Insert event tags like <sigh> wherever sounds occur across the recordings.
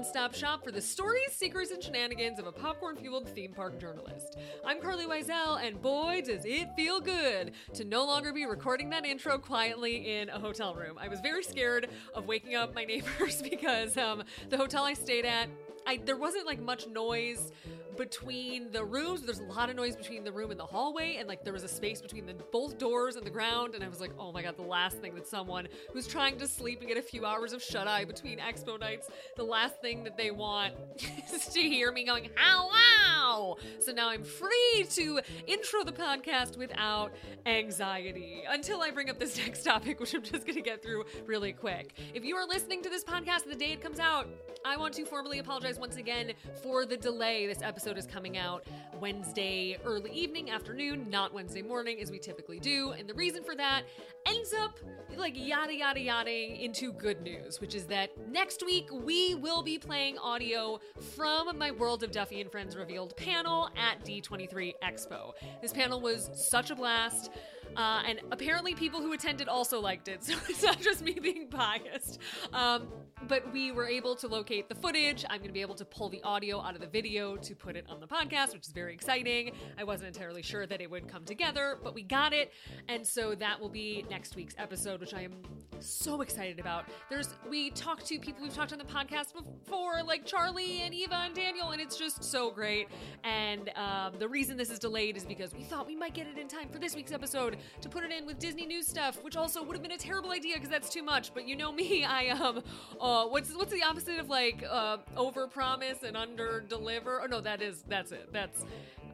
one stop shop for the stories, secrets, and shenanigans of a popcorn fueled theme park journalist. I'm Carlye Wisel, and boy, does it feel good to no longer be recording that intro quietly in a hotel room. I was very scared of waking up my <laughs> neighbors because um, the hotel I stayed at I there wasn't like much noise between the rooms. There's a lot of noise between the room and the hallway, and like there was a space between the both doors and the ground. And I was like, oh my god, the last thing that someone who's trying to sleep and get a few hours of shut eye between expo nights, the last thing that they want <laughs> is to hear me going, how wow. So now I'm free to intro the podcast without anxiety until I bring up this <laughs> next topic, which I'm just gonna get through really quick. If you are listening to this podcast the day it comes out, I want to formally apologize once again for the delay. This episode is coming out Wednesday early evening, afternoon, not Wednesday morning as we typically do. And the reason for that ends up like yada yada yada into good news, which is that next week we will be playing audio from my World of Duffy and Friends revealed panel at D23 Expo. This panel was such a blast. Uh, and apparently, people who attended also liked it, <laughs> so it's not just me being biased. Um, but we were able to locate the footage. I'm going to be able to pull the audio out of the video to put it on the podcast, which is very exciting. I wasn't entirely sure that it would come together, but we got it. And so that will be next week's episode, which I am so excited about. There's, we talked to people we've talked on the podcast before, like Charlie and Eva and Daniel, and it's just so great. And um, the reason this is delayed is because we thought we might get it in time for this week's episode to put it in with Disney news stuff, which also would have been a terrible idea because that's too much. But you know me, <laughs> I um, uh, what's what's the opposite of like uh, over promise and under deliver? Oh no, that is that's it. That's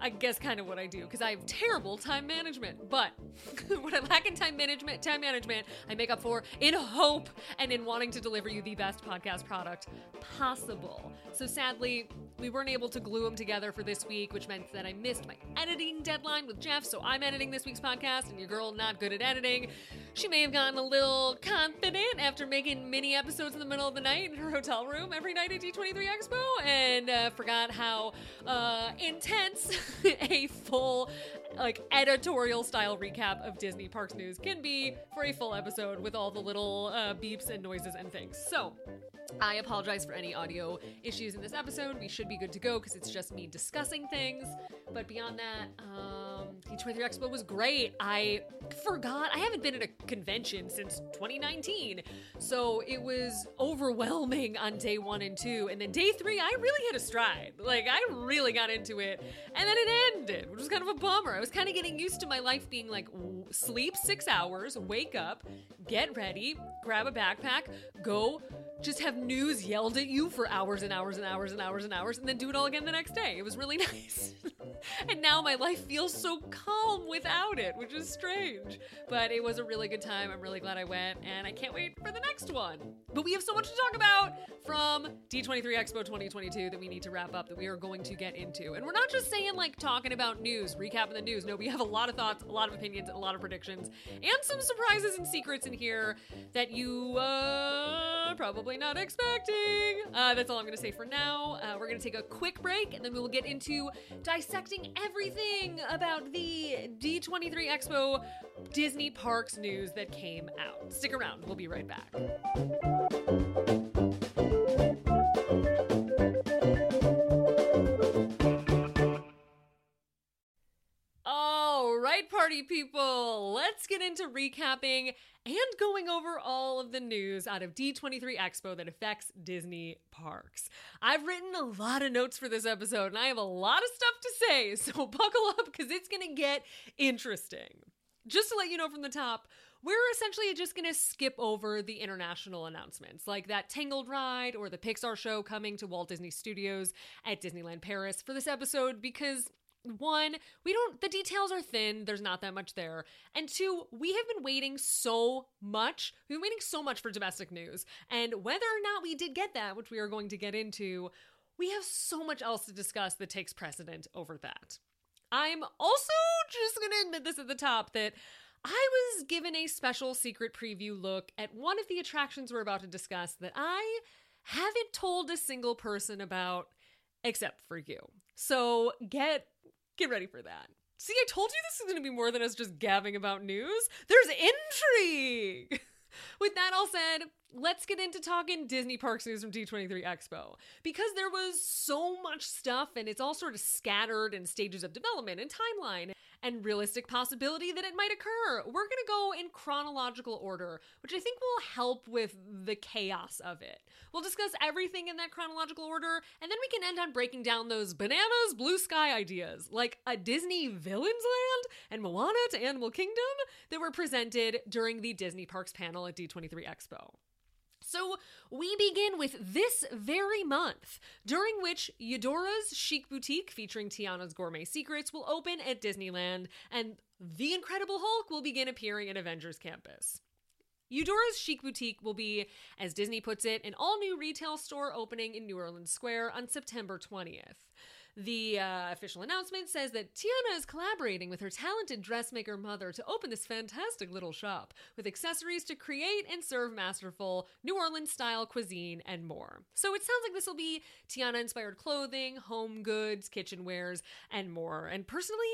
I guess kind of what I do because I have terrible time management. But <laughs> what I lack in time management, time management, I make up for in hope and in wanting to deliver you the best podcast product possible. So sadly, we weren't able to glue them together for this week, which meant that I missed my editing deadline with Jeff. So I'm editing this week's podcast, and your girl not good at editing. She may have gotten a little confident after making mini episodes in the middle of the night in her hotel room every night at D23 Expo, and uh, forgot how uh, intense <laughs> a full like editorial style recap of Disney Parks news can be for a full episode with all the little uh, beeps and noises and things. So, I apologize for any audio issues in this episode. We should be good to go because it's just me discussing things. But beyond that, um, D23 Expo was great. I forgot, I haven't been at a convention since 2019. So it was overwhelming on day one and two. And then day three, I really hit a stride. Like, I really got into it. And then it ended, which was kind of a bummer. I was kind of getting used to my life being like sleep six hours, wake up, get ready, grab a backpack, go just have news yelled at you for hours and hours and hours and hours and hours and then do it all again the next day. It was really <laughs> nice. and now my life feels so calm without it, which is strange. But it was a really good time. I'm really glad I went and I can't wait for the next one. But we have so much to talk about from D23 Expo 2022 that we need to wrap up that we are going to get into. And we're not just saying like talking about news, recapping the news. No, we have a lot of thoughts, a lot of opinions, a lot of predictions, and some surprises and secrets in here that you uh, probably not expecting. Uh, that's all I'm going to say for now. Uh, we're going to take a quick break and then we will get into dissecting everything about the D23 Expo Disney Parks news that came out. Stick around, we'll be right back. Party people, let's get into recapping and going over all of the news out of D23 Expo that affects Disney parks. I've written a lot of notes for this episode and I have a lot of stuff to say, <laughs> so buckle up because it's going to get interesting. Just to let you know from the top, we're essentially just going to skip over the international announcements, like that Tangled ride or the Pixar show coming to Walt Disney Studios at Disneyland Paris for this episode because one, we don't, the details are thin. There's not that much there. And two, we have been waiting so much. We've been waiting so much for domestic news. And whether or not we did get that, which we are going to get into, we have so much else to discuss that takes precedent over that. I'm also just going to admit this at the top that I was given a special secret preview look at one of the attractions we're about to discuss that I haven't told a single person about except for you. So get Get ready for that. See, I told you this is going to be more than us just gabbing about news. There's intrigue. <laughs> With that all said, let's get into talking Disney Parks news from D23 Expo. Because there was so much stuff and it's all sort of scattered in stages of development and timeline and realistic possibility that it might occur. We're going to go in chronological order, which I think will help with the chaos of it. We'll discuss everything in that chronological order, and then we can end on breaking down those bananas blue sky ideas, like a Disney Villains Land and Moana to Animal Kingdom, that were presented during the Disney Parks panel at D23 Expo. So we begin with this very month, during which Eudora's Chic Boutique featuring Tiana's Gourmet Secrets will open at Disneyland, and The Incredible Hulk will begin appearing at Avengers Campus. Eudora's Chic Boutique will be, as Disney puts it, an all new retail store opening in New Orleans Square on September 20th. The uh, official announcement says that Tiana is collaborating with her talented dressmaker mother to open this fantastic little shop with accessories to create and serve masterful New Orleans style cuisine and more. So it sounds like this will be Tiana inspired clothing, home goods, kitchenwares, and more. And personally,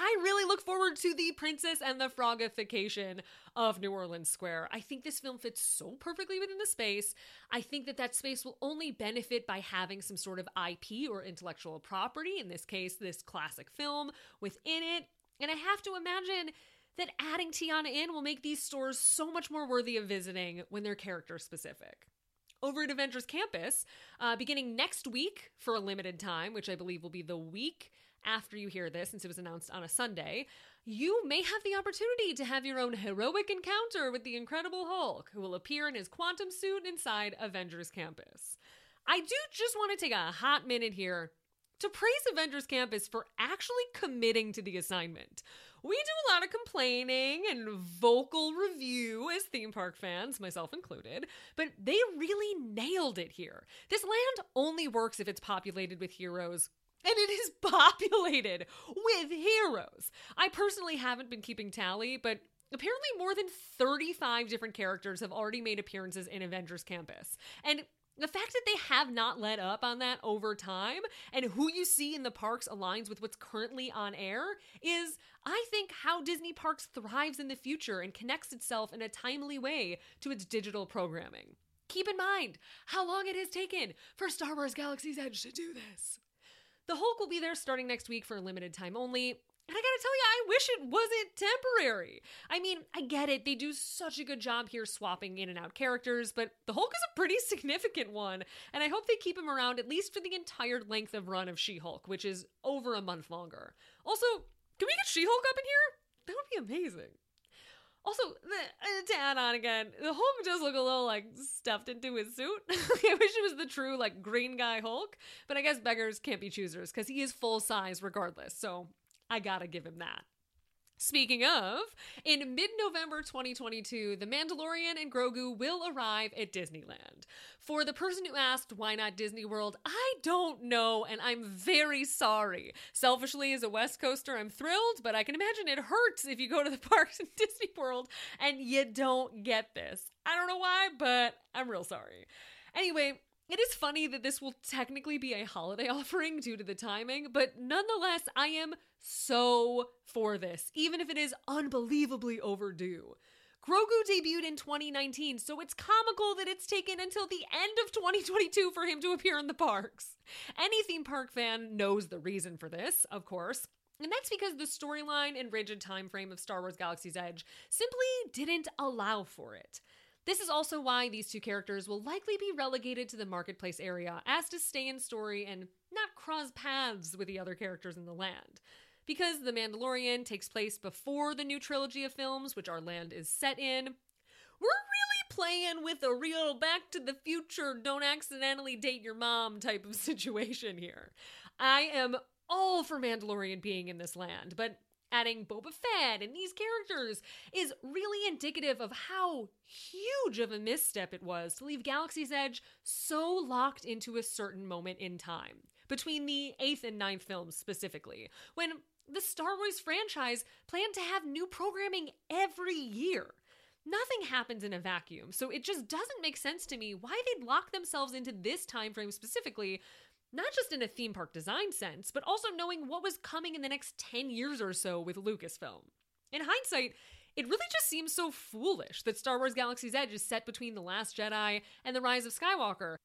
I really look forward to the princess and the frogification of New Orleans Square. I think this film fits so perfectly within the space. I think that that space will only benefit by having some sort of IP or intellectual property, in this case, this classic film, within it. And I have to imagine that adding Tiana in will make these stores so much more worthy of visiting when they're character specific over at Avengers Campus, uh, beginning next week for a limited time, which I believe will be the week after you hear this, since it was announced on a Sunday, you may have the opportunity to have your own heroic encounter with the Incredible Hulk, who will appear in his quantum suit inside Avengers Campus. I do just want to take a hot minute here to praise Avengers Campus for actually committing to the assignment. We do a lot of complaining and vocal review as theme park fans, myself included, but they really nailed it here. This land only works if it's populated with heroes and it is <laughs> populated with heroes. I personally haven't been keeping tally, but apparently more than 35 different characters have already made appearances in Avengers Campus. And the fact that they have not let up on that over time and who you see in the parks aligns with what's currently on air is, I think, how Disney Parks thrives in the future and connects itself in a timely way to its digital programming. Keep in mind how long it has taken for Star Wars Galaxy's Edge to do this. The Hulk will be there starting next week for a limited time only. And I gotta tell you, I wish it wasn't temporary. I mean, I get it, they do such a good job here swapping in and out characters, but the Hulk is a pretty <laughs> significant one, and I hope they keep him around at least for the entire length of run of She Hulk, which is over a month longer. Also, can we get She Hulk up in here? That would be amazing. Also, the, uh, to add on again, the Hulk does look a little like stuffed into his suit. <laughs> I wish it was the true like green guy Hulk, but I guess beggars can't be choosers because he is full size regardless. So I gotta give him that. Speaking of, in mid November 2022, The Mandalorian and Grogu will arrive at Disneyland. For the person who asked why not Disney World, I don't know, and I'm very sorry. Selfishly, as a West Coaster, I'm thrilled, but I can imagine it hurts if you go to the <laughs> parks in Disney World and you don't get this. I don't know why, but I'm real sorry. Anyway, it is funny that this will technically be a holiday <laughs> offering due to the timing, but nonetheless, I am so for this, even if it is unbelievably overdue. Grogu debuted in 2019, so it's comical that it's taken until the end of 2022 for him to appear in the parks. Any theme park fan knows the reason for this, of course. And that's because the storyline and rigid time frame of Star Wars Galaxy's Edge simply didn't allow for it. This is also why these two characters will likely be relegated to the marketplace area as to stay in story and not cross paths with the other characters in the land. Because The Mandalorian takes place before the new trilogy of films, which our land is set in, we're really playing with a real back to the future, don't accidentally date your mom type of <laughs> situation here. I am all for Mandalorian being in this land, but adding Boba Fett and these characters is really indicative of how huge of a misstep it was to leave Galaxy's Edge so locked into a certain moment in time, between the eighth and ninth films specifically, when the Star Wars franchise planned to have new programming every year. Nothing happens in a vacuum, so it just doesn't make sense to me why they'd lock themselves into this time frame specifically not just in a theme park design sense, but also knowing what was coming in the next 10 years or so with Lucasfilm. In hindsight, It really just seems so foolish that Star Wars Galaxy's Edge is set between The Last Jedi and The Rise of Skywalker,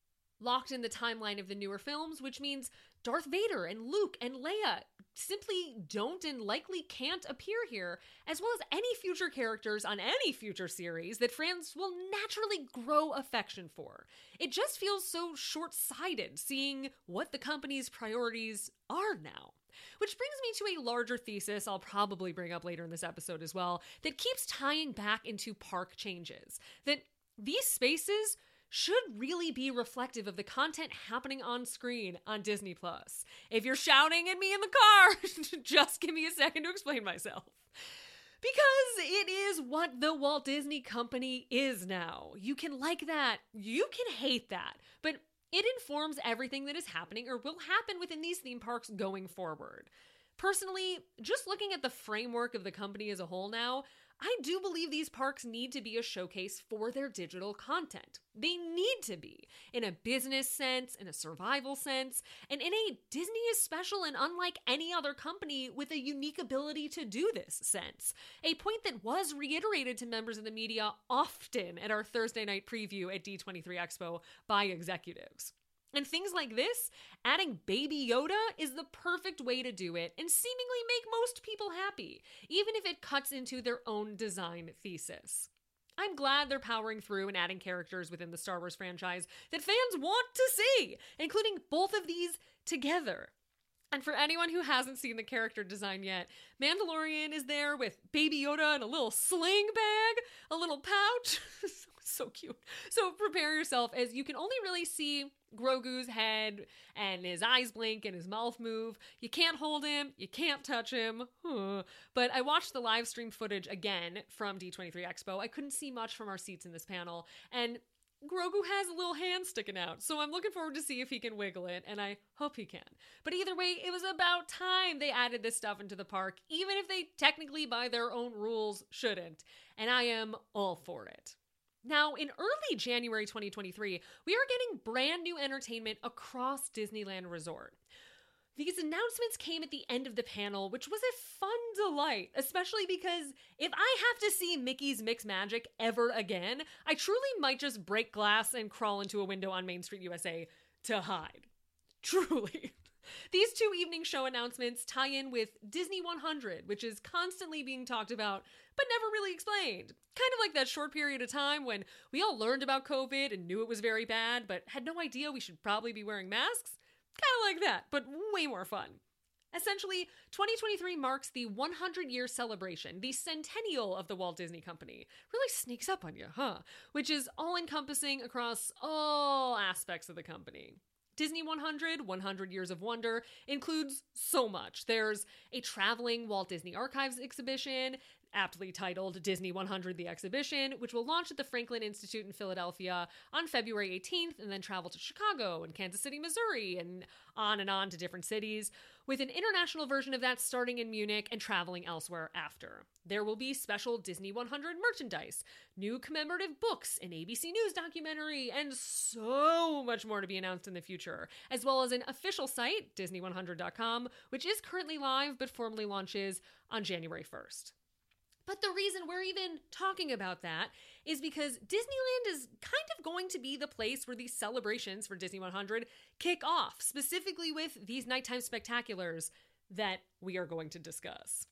locked in the timeline of the newer films, which means Darth Vader and Luke and Leia simply don't and likely can't appear here, as well as any future characters on any future series that fans will naturally grow affection for. It just feels so short sighted seeing what the company's priorities are now. Which brings me to a larger thesis I'll probably bring up later in this episode as well that keeps tying back into park changes. That these spaces should really be reflective of the content happening on screen on Disney Plus. If you're shouting at me in the car, <laughs> just give me a second to explain myself. Because it is what the Walt Disney Company is now. You can like that, you can hate that, but it informs everything that is happening or will happen within these theme parks going forward. Personally, just looking at the framework of the company as a whole now, I do believe these parks need to be a showcase for their digital content. They need to be, in a business sense, in a survival sense, and in a Disney is special and unlike any other company with a unique ability to do this sense. A point that was reiterated to members of the media often at our Thursday night preview at D23 Expo by executives. And things like this, adding Baby Yoda is the perfect way to do it and seemingly make most people happy, even if it cuts into their own design thesis. I'm glad they're powering through and adding characters within the Star Wars franchise that fans want to see, including both of these together. And for anyone who hasn't seen the character design yet, Mandalorian is there with Baby Yoda and a little sling bag, a little pouch. <laughs> so cute. So prepare yourself as you can only really see Grogu's head and his eyes blink and his mouth move. You can't hold him, you can't touch him. But I watched the live stream footage again from D23 Expo. I couldn't see much from our seats in this panel, and Grogu has a little hand sticking out, so I'm looking forward to see if he can wiggle it, and I hope he can. But either way, it was about time they added this stuff into the park, even if they technically, by their own rules, shouldn't. And I am all for it. Now, in early January 2023, we are getting brand new entertainment across Disneyland Resort. These announcements came at the end of the panel, which was a fun delight, especially because if I have to see Mickey's Mix Magic ever again, I truly might just break glass and crawl into a window on Main Street USA to hide. <laughs> Truly. These two evening show announcements tie in with Disney 100, which is constantly being talked about but never really explained. Kind of like that short period of time when we all learned about COVID and knew it was very bad, but had no idea we should probably be wearing masks. Kind of like that, but way more fun. Essentially, 2023 marks the 100 year celebration, the centennial of the Walt Disney Company. Really sneaks up on you, huh? Which is all encompassing across all aspects of the company. Disney 100, 100 Years of Wonder, includes so much. There's a traveling Walt Disney Archives exhibition, aptly titled Disney 100 The Exhibition, which will launch at the Franklin Institute in Philadelphia on February 18th and then travel to Chicago and Kansas City, Missouri, and on and on to different cities, with an international version of that starting in Munich and traveling elsewhere after. There will be special Disney 100 merchandise, new commemorative books, an ABC News documentary, and so much more to be announced in the future, as well as an official site, Disney100.com, which is currently live but formally launches on January 1st. But the reason we're even talking about that is because Disneyland is kind of going to be the place where these celebrations for Disney 100 kick off, specifically with these nighttime spectaculars that we are going to discuss.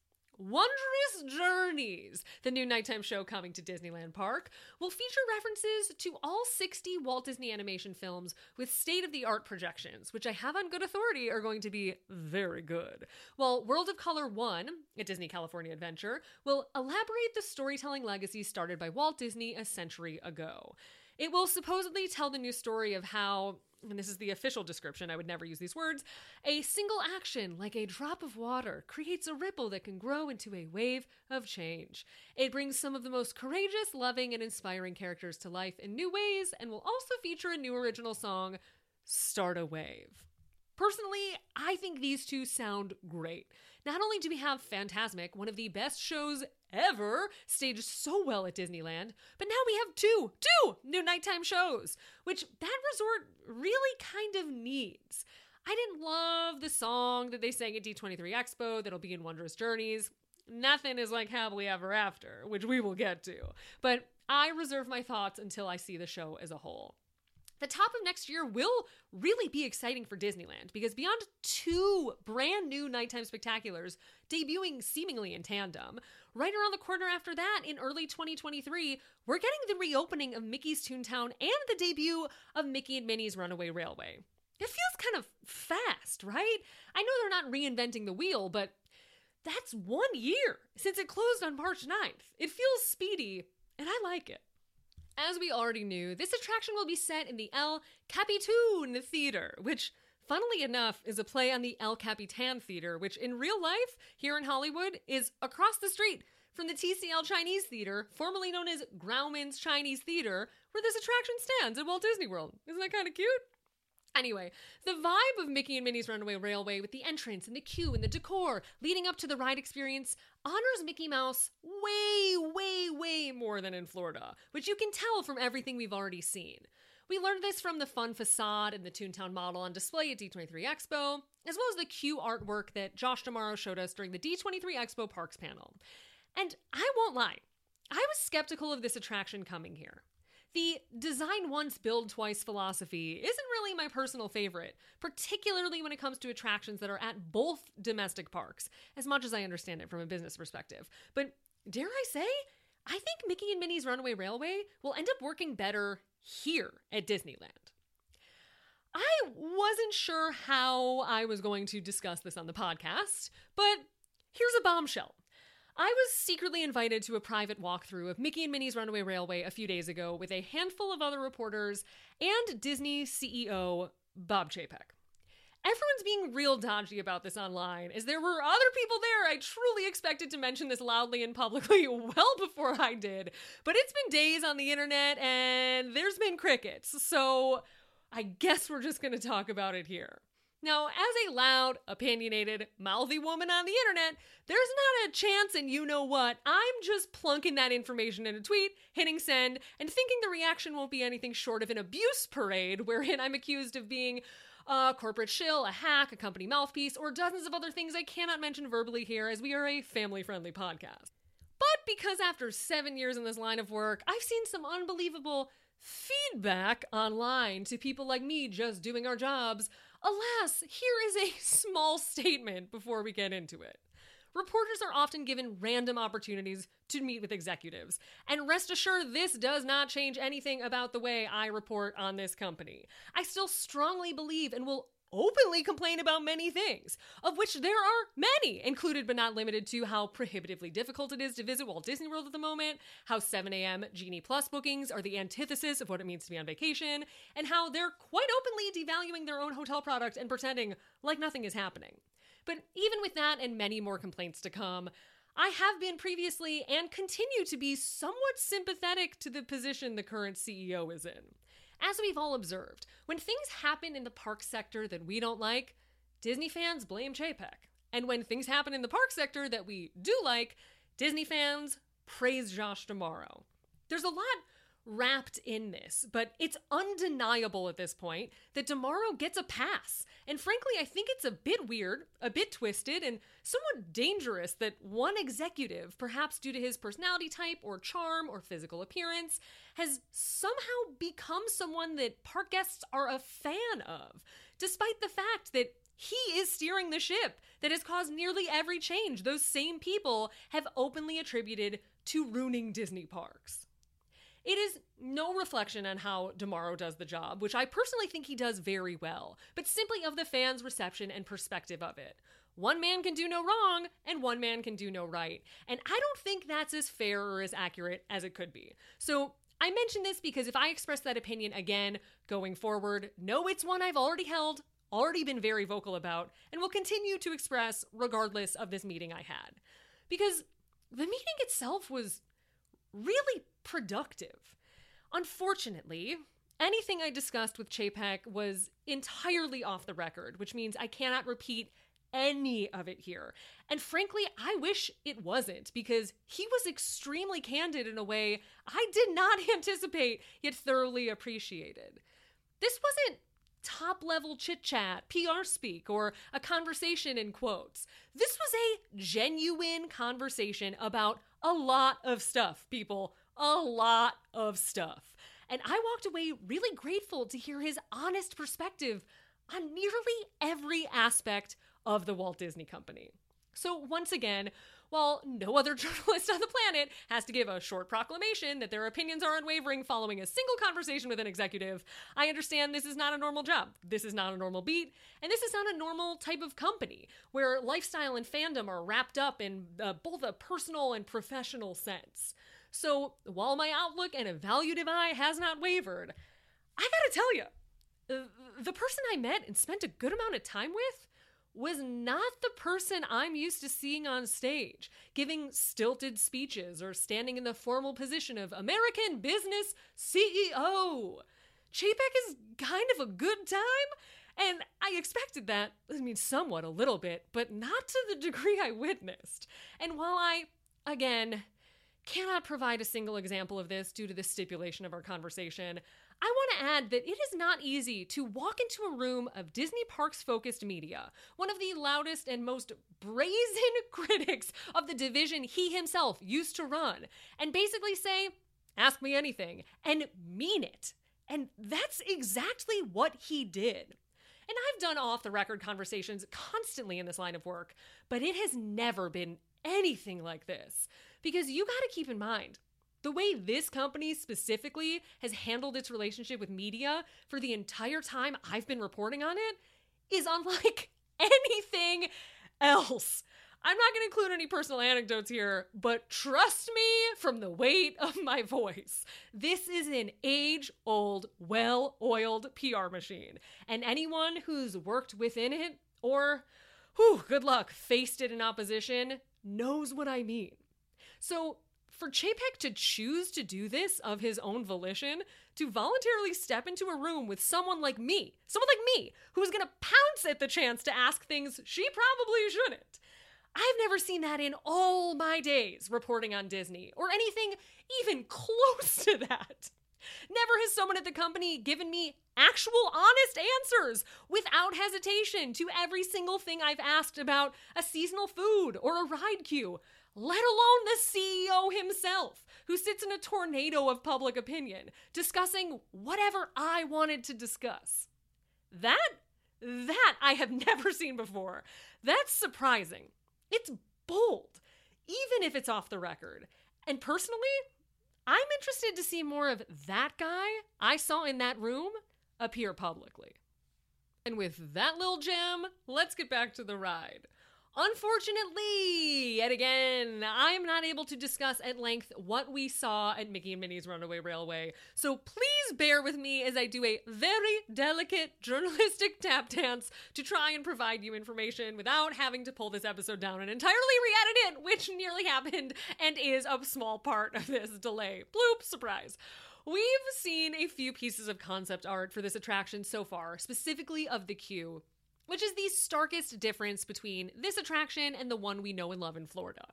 Wondrous Journeys, the new nighttime show coming to Disneyland Park, will feature references to all 60 Walt Disney animation films with state of the art projections, which I have on good authority are going to be very good. While World of Color 1, a Disney California adventure, will elaborate the storytelling legacy started by Walt Disney a century ago. It will supposedly tell the new story of how and this is the official description, I would never use these words, a single action, like a drop of water, creates a ripple that can grow into a wave of change. It brings some of the most courageous, loving, and inspiring characters to life in new ways and will also feature a new original song, Start a Wave. Personally, I think these two sound great. Not only do we have Fantasmic, one of the best shows ever, staged so well at Disneyland, but now we have two, two new nighttime shows, which that resort really kind of needs. I didn't love the song that they sang at D23 Expo that'll be in Wondrous Journeys. nothing is like happily ever after, which we will get to. But I reserve my thoughts until I see the show as a whole. The top of next year will really be exciting for Disneyland because beyond two brand new nighttime spectaculars debuting seemingly in tandem, right around the corner after that in early 2023, we're getting the reopening of Mickey's Toontown and the debut of Mickey and Minnie's Runaway Railway. It feels kind of fast, right? I know they're not reinventing the wheel, but that's one year since it closed on March 9th. It feels speedy, and I like it. As we already knew, this attraction will be set in the El CapiTOON Theater, which, funnily enough, is a play on the El Capitan Theater, which in real life, here in Hollywood, is across the street from the TCL Chinese Theater, formerly known as Grauman's Chinese Theater, where this attraction stands at Walt Disney World. Isn't that kind of cute? Anyway, the vibe of Mickey and Minnie's Runaway Railway with the entrance and the queue and the decor leading up to the ride experience honors Mickey Mouse way, way, way more than in Florida, which you can tell from everything we've already seen. We learned this from the fun facade and the Toontown model on display at D23 Expo, as well as the queue artwork that Josh D'Amaro showed us during the D23 Expo Parks panel. And I won't lie, I was skeptical of this attraction coming here. The design once, build twice philosophy isn't really my personal favorite, particularly when it comes to attractions that are at both domestic parks, as much as I understand it from a business perspective. But dare I say, I think Mickey and Minnie's Runaway Railway will end up working better here at Disneyland. I wasn't sure how I was going to discuss this on the podcast, but here's a bombshell. I was secretly invited to a private walkthrough of Mickey and Minnie's Runaway Railway a few days ago with a handful of other reporters and Disney CEO Bob Chapek. Everyone's being real dodgy about this online, as there were other people there. I truly expected to mention this loudly and publicly <laughs> well before I did. But it's been days on the internet and there's been crickets, so I guess we're just gonna talk about it here. Now, as a loud, opinionated, mouthy woman on the internet, there's not a chance and you know what. I'm just plunking that information in a tweet, hitting send, and thinking the reaction won't be anything short of an abuse parade wherein I'm accused of being a corporate shill, a hack, a company mouthpiece, or dozens of other things I cannot mention verbally here as we are a family friendly podcast. But because after seven years in this line of work, I've seen some unbelievable feedback online to people like me just doing our jobs Alas, here is a <laughs> small statement before we get into it. Reporters are often given random opportunities to meet with executives. And rest assured, this does not change anything about the way I report on this company. I still strongly believe and will openly complain about many things, of which there are many, included but not limited to how prohibitively difficult it is to visit Walt Disney World at the moment, how 7 a.m. Genie Plus bookings are the antithesis of what it means to be on vacation, and how they're quite openly devaluing their own hotel product and pretending like nothing is happening. But even with that and many more complaints to come, I have been previously and continue to be somewhat sympathetic to the position the current CEO is in. As we've all observed, when things happen in the park sector that we don't like, Disney fans blame Chapek. And when things happen in the park sector that we do like, Disney fans praise Josh D'Amaro. There's a lot wrapped in this, but it's undeniable at this point that D'Amaro gets a pass. And frankly, I think it's a bit weird, a bit twisted, and somewhat dangerous that one executive, perhaps due to his personality type or charm or physical appearance, has somehow become someone that park guests are a fan of, despite the fact that he is steering the ship that has caused nearly every change those same people have openly attributed to ruining Disney parks. It is no reflection on how D'Amaro does the job, which I personally think he does very well, but simply of the fans' reception and perspective of it. One man can do no wrong, and one man can do no right. And I don't think that's as fair or as accurate as it could be. So I mention this because if I express that opinion again going forward, know it's one I've already held, already been very vocal about, and will continue to express regardless of this meeting I had. Because the meeting itself was really productive. Unfortunately, anything I discussed with Chapek was entirely off the record, which means I cannot repeat any of it here. And frankly, I wish it wasn't because he was extremely candid in a way I did not <laughs> anticipate yet thoroughly appreciated. This wasn't top level chit chat, PR speak, or a conversation in quotes. This was a genuine conversation about a lot of stuff, people. A lot of stuff. And I walked away really grateful to hear his honest perspective on nearly every aspect of the Walt Disney Company. So, once again, while no other <laughs> journalist on the planet has to give a short proclamation that their opinions are unwavering following a single conversation with an executive, I understand this is not a normal job. This is not a normal beat, and this is not a normal type of company where lifestyle and fandom are wrapped up in uh, both a personal and professional sense. So, while my outlook and evaluative eye has not wavered, I gotta tell you, uh, the person I met and spent a good amount of time with was not the person I'm used to seeing on stage, giving stilted speeches or standing in the formal position of American business CEO. Chapek is kind of a good time, and I expected that, I mean, somewhat a little bit, but not to the degree I witnessed. And while I, again, cannot provide a single example of this due to the stipulation of our conversation, I want to add that it is not easy to walk into a room of Disney Parks focused media, one of the loudest and most brazen <laughs> critics of the division he himself used to run, and basically say, Ask me anything, and mean it. And that's exactly what he did. And I've done off the record conversations constantly in this line of work, but it has never been anything like this. Because you got to keep in mind, the way this company specifically has handled its relationship with media for the entire time I've been reporting on it is unlike <laughs> anything else. I'm not going to include any personal anecdotes here, but trust me from the weight of my voice. This is an age old, well oiled PR machine. And anyone who's worked within it or, whew, good luck, faced it in opposition knows what I mean. So, for Chapek to choose to do this of his own volition, to voluntarily step into a room with someone like me, someone like me, who's gonna pounce at the chance to ask things she probably shouldn't. I've never seen that in all my days reporting on Disney, or anything even <laughs> close to that. Never has someone at the company given me actual honest answers without hesitation to every single thing I've asked about a seasonal food or a ride queue let alone the CEO himself, who sits in a tornado of public opinion, discussing whatever I wanted to discuss. That, that I have <laughs> never seen before. That's surprising. It's bold, even if it's off the record. And personally, I'm interested to see more of that guy I saw in that room appear publicly. And with that little gem, let's get back to the ride. Unfortunately, yet again, I'm not able to discuss at length what we saw at Mickey and Minnie's Runaway Railway, so please bear with me as I do a very delicate journalistic <laughs> tap dance to try and provide you information without having to pull this episode down and entirely re edit it, which nearly happened and is a small part of this delay. Bloop, surprise. We've seen a few pieces of concept art for this attraction so far, specifically of the queue which is the starkest difference between this attraction and the one we know and love in Florida.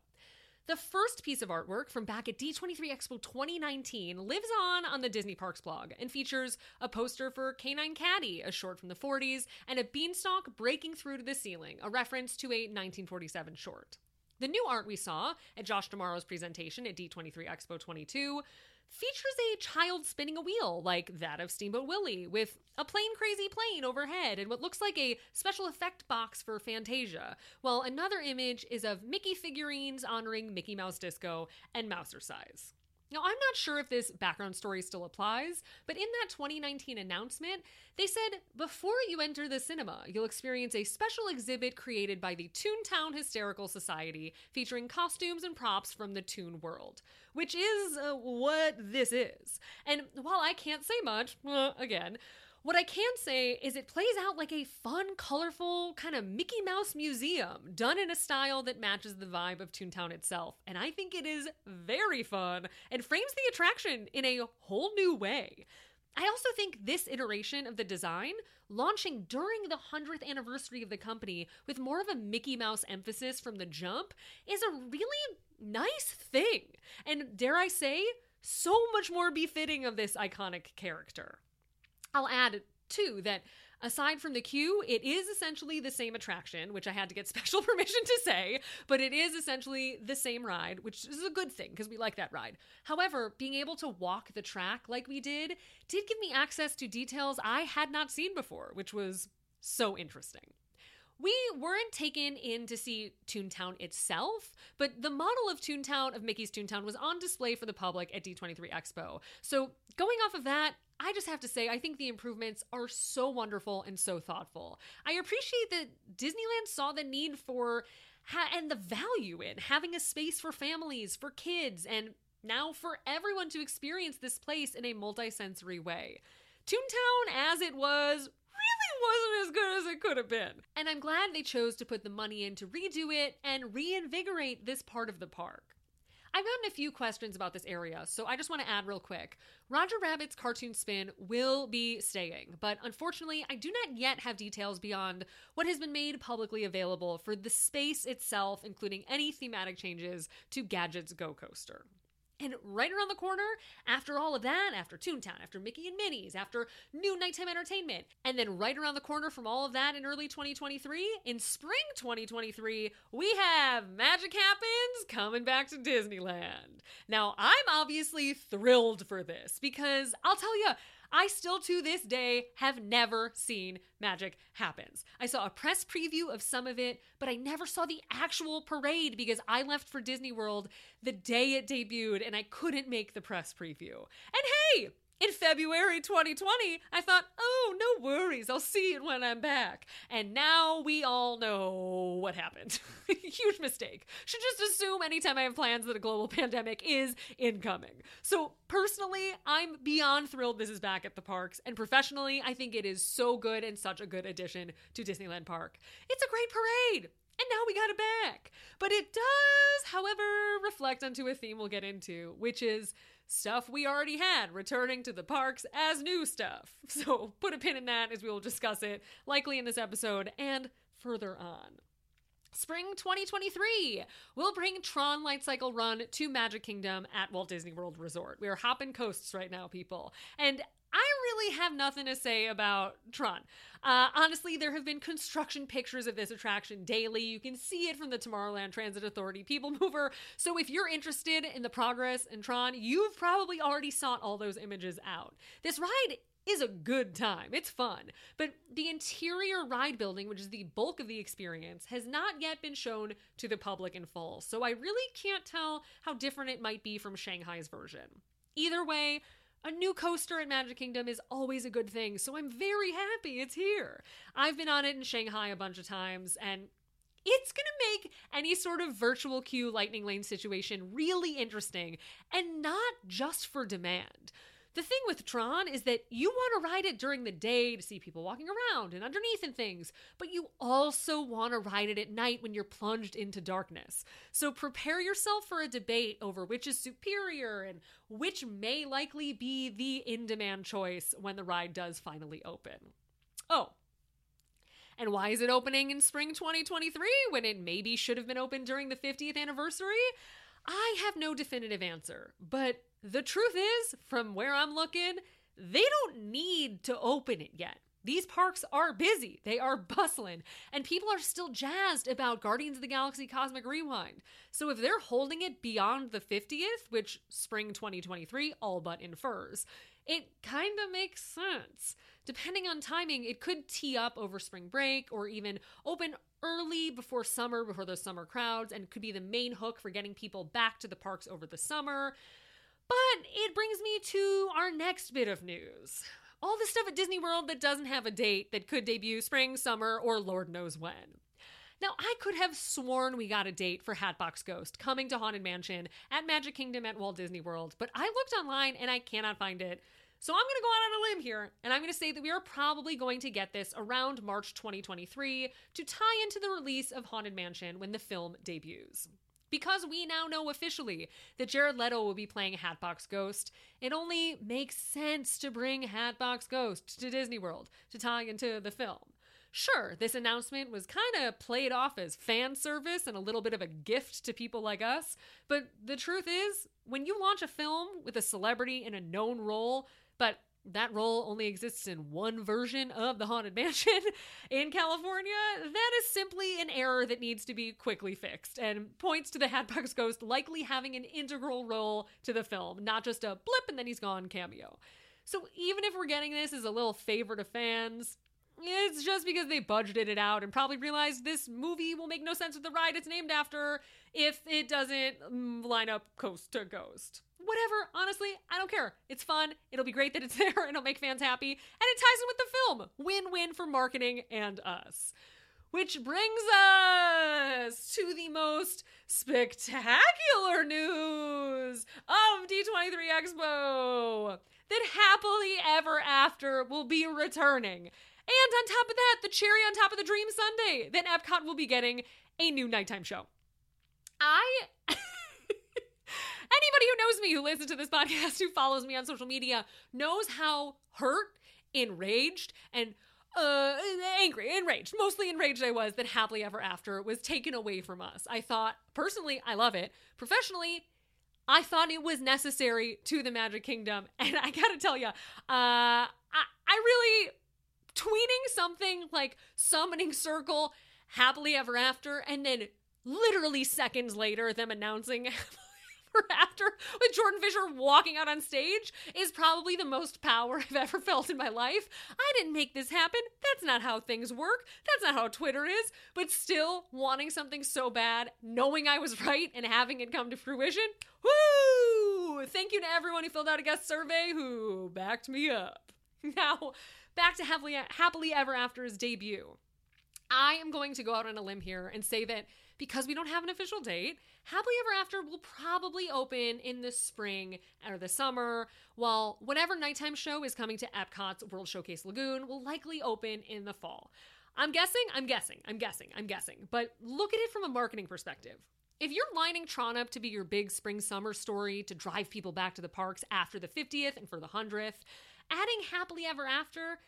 The first piece of artwork from back at D23 Expo 2019 lives on on the Disney Parks blog and features a poster for Canine Caddy, a short from the 40s, and a beanstalk breaking through to the ceiling, a reference to a 1947 short. The new art we saw at Josh D'Amaro's presentation at D23 Expo 22 features a child spinning a wheel like that of Steamboat Willie, with a plane crazy plane overhead and what looks like a special effect box for Fantasia, while another image is of Mickey figurines honoring Mickey Mouse Disco and Mousercise. Now, I'm not sure if this background story still applies, but in that 2019 announcement, they said before you enter the cinema, you'll experience a special exhibit created by the Toontown Hysterical Society featuring costumes and props from the Toon world, which is uh, what this is. And while I can't say much, uh, again, what I can say is it plays out like a fun, colorful, kind of Mickey Mouse museum, done in a style that matches the vibe of Toontown itself. And I think it is very fun and frames the attraction in a whole new way. I also think this iteration of the design, launching during the 100th anniversary of the company with more of a Mickey Mouse emphasis from the jump, is a really nice thing. And dare I say, so much more befitting of this iconic character. I'll add too that Aside from the queue, it is essentially the same attraction, which I had to get <laughs> special permission to say, but it is essentially the same ride, which is a good thing because we like that ride. However, being able to walk the track like we did did give me access to details I had not seen before, which was so interesting. We weren't taken in to see Toontown itself, but the model of Toontown, of Mickey's Toontown, was on display for the public at D23 Expo. So, going off of that, I just have to say, I think the improvements are so wonderful and so thoughtful. I appreciate that Disneyland saw the need for ha- and the value in having a space for families, for kids, and now for everyone to experience this place in a multisensory way. Toontown, as it was, really wasn't as good as it could have been. And I'm glad they chose to put the money in to redo it and reinvigorate this part of the park. I've gotten a few questions about this area, so I just want to add real quick. Roger Rabbit's cartoon spin will be staying, but unfortunately, I do not yet have details beyond what has been made publicly available for the space itself, including any thematic changes to Gadget's Go Coaster. And right around the corner, after all of that, after Toontown, after Mickey and Minnie's, after new nighttime entertainment, and then right around the corner from all of that in early 2023, in spring 2023, we have Magic Happens coming back to Disneyland. Now, I'm obviously thrilled for this because I'll tell you, I still to this day have never seen Magic Happens. I saw a press preview of some of it, but I never saw the actual parade because I left for Disney World the day it debuted and I couldn't make the press preview. And hey, in February 2020, I thought, oh, no worries, I'll see it when I'm back. And now we all know what happened. <laughs> Huge mistake. Should just assume anytime I have plans that a global <laughs> pandemic is incoming. So, personally, I'm beyond thrilled this is back at the parks. And professionally, I think it is so good and such a good addition to Disneyland Park. It's a great parade. And now we got it back. But it does, however, reflect onto a theme we'll get into, which is stuff we already had returning to the parks as new stuff. <laughs> So put a pin in that as we will discuss it, likely in this episode and further on. Spring 2023 will bring Tron Light Cycle Run to Magic Kingdom at Walt Disney World Resort. We are hopping coasts right now, people. And I really have nothing to say about Tron. Uh, honestly, there have been construction pictures of this attraction daily. You can see it from the Tomorrowland Transit Authority People <laughs> Mover. So if you're interested in the progress in Tron, you've probably already sought all those images out. This ride is a good time. It's fun. But the interior ride building, which is the bulk of the experience, has not yet been shown to the public in full. So I really can't tell how different it might be from Shanghai's version. Either way, a new coaster at Magic Kingdom is always a good thing, so I'm very happy it's here. I've been on it in Shanghai a bunch of times, and it's to make any sort of virtual queue lightning lane situation really interesting, and not just for demand. The thing with Tron is that you want to ride it during the day to see people walking around and underneath and things, but you also want to ride it at night when you're plunged into darkness. So prepare yourself for a debate over which is superior and which may likely be the in demand choice when the ride does finally open. Oh, and why is it opening in spring 2023 when it maybe should have been open during the 50th anniversary? I have no definitive answer, but the truth is, from where I'm looking, they don't need to open it yet. These parks are busy, they are bustling, and people are still jazzed about Guardians of the Galaxy Cosmic Rewind. So if they're holding it beyond the 50th, which spring 2023 all but infers, it kind of makes sense. Depending on timing, it could tee up over spring break or even open early before summer, before those summer crowds, and could be the main hook for getting people back to the parks over the summer. But it brings me to our next bit of news. All the stuff at Disney World that doesn't have a date that could debut spring, summer, or Lord knows when. Now, I could have sworn we got a date for Hatbox Ghost coming to Haunted Mansion at Magic Kingdom at Walt Disney World, but I looked online and I cannot find it. So I'm going to go out on a limb here, and I'm going to say that we are probably going to get this around March 2023 to tie into the release of Haunted Mansion when the film debuts. Because we now know officially that Jared Leto will be playing Hatbox Ghost, it only makes sense to bring Hatbox Ghost to Disney World to tie into the film. Sure, this announcement was kind of played off as fan service and a little bit of a gift to people like us, but the truth is, when you launch a film with a celebrity in a known role, but that role only exists in one version of the Haunted Mansion <laughs> in California, that is simply an error that needs to be quickly fixed and points to the Hatbox Ghost likely having an integral role to the film, not just a blip and then he's gone cameo. So even if we're getting this as a little favor to fans, it's just because they budgeted it out and probably realized this movie will make no sense with the ride it's named after if it doesn't mm, line up coast to coast. Whatever, honestly, I don't care. It's fun. It'll be great that it's <laughs> there it'll make fans happy. And it ties in with the film. Win win for marketing and us. Which brings us to the most spectacular news of D23 Expo that Happily Ever After will be returning. And on top of that, the cherry on top of the dream sundae, then Epcot will be getting a new nighttime show. I. <laughs> Anybody who knows me, who listens to this podcast, who follows me on social media, knows how hurt, enraged, and uh, angry, enraged, mostly enraged I was that Happily Ever After was taken away from us. I thought, personally, I love it. Professionally, I thought it was necessary to the Magic Kingdom. <laughs> And I gotta tell you, uh, I, I really tweeting something like summoning circle happily ever after and then literally seconds later them announcing <laughs> <laughs> after with Jordan Fisher walking out on stage is probably the most power <laughs> I've ever felt in my life. I didn't make this happen. That's not how things work. That's not how Twitter is. But still wanting something so bad, knowing I was <laughs> right and having it come to fruition. Woo! Thank you to everyone who filled out a guest survey who backed me up. Now, back to Happily, Happily Ever After's debut. I am going to go out on a limb here and say that because we don't have an official date, Happily Ever After will probably open in the spring or the summer, while whatever nighttime show is coming to Epcot's World Showcase Lagoon will likely open in the fall. I'm guessing, I'm guessing, I'm guessing, I'm guessing, but look at it from a marketing perspective. If you're lining Tron up to be your big spring summer story to drive people back to the parks after the 50th and for the 100th, adding Happily Ever After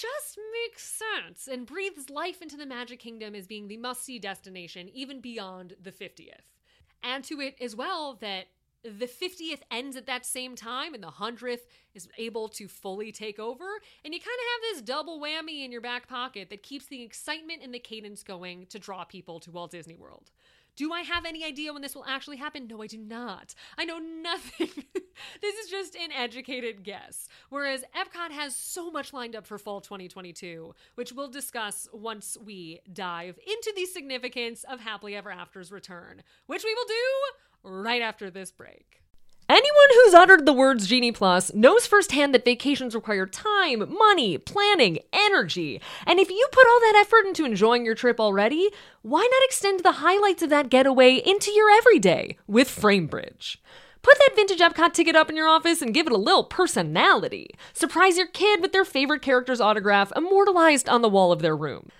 just makes sense and breathes life into the Magic Kingdom as being the must see destination, even beyond the 50th. Add to it as well that the 50th ends at that same time and the 100th is able to fully take over, and you kind of have this double whammy in your back pocket that keeps the excitement and the cadence going to draw people to Walt Disney World. Do I have any idea when this will actually happen? No, I do not. I know nothing. <laughs> this is just an educated guess. Whereas Epcot has so much lined up for fall 2022, which we'll discuss once we dive into the significance of Happily Ever After's return, which we will do right after this break. Anyone who's uttered the words Genie Plus knows firsthand that vacations require time, money, planning, energy. And if you put all that effort into enjoying your trip already, why not extend the highlights of that getaway into your everyday with Framebridge? Put that vintage Epcot ticket up in your office and give it a little personality. Surprise your kid with their favorite character's autograph immortalized on the wall of their room.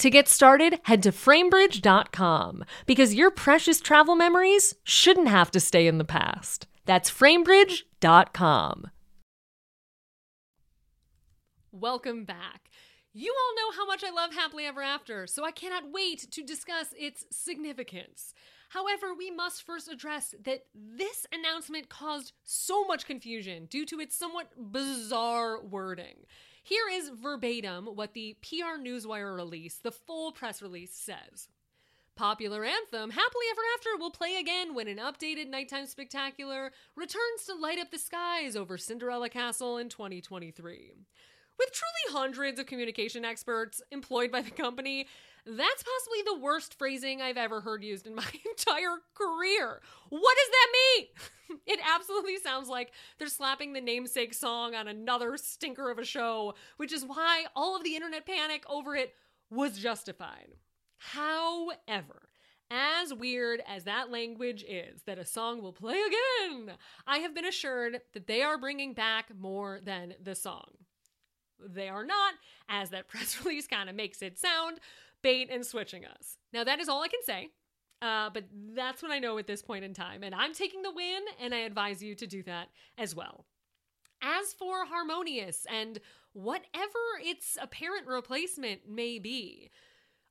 To get started, head to framebridge.com because your precious travel memories shouldn't have to stay in the past. That's framebridge.com. Welcome back. You all know how much I love Happily Ever After, so I cannot wait to discuss its significance. However, we must first address that this announcement caused so much confusion due to its somewhat bizarre wording. Here is verbatim what the PR Newswire release, the full press release, says. popular anthem Happily Ever After will play again when an updated nighttime spectacular returns to light up the skies over Cinderella Castle in 2023. With truly hundreds of communication experts employed by the company, that's possibly the worst phrasing I've ever heard used in my <laughs> entire career. What does that mean? <laughs> it absolutely sounds like they're slapping the namesake song on another stinker of a show, which is why all of the internet panic over it was justified. However, as weird as that language is, that a song will play again, I have been assured that they are bringing back more than the song. They are not, as that <laughs> press release kind of makes it sound, bait and switching us. Now, that is all I can say, uh, but that's what I know at this point in time. And I'm taking the win, and I advise you to do that as well. As for Harmonious and whatever its apparent replacement may be,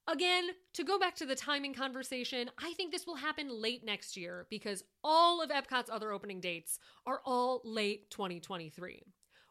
Again, to go back to the timing conversation, I think this will happen late next year because all of Epcot's other opening dates are all late 2023.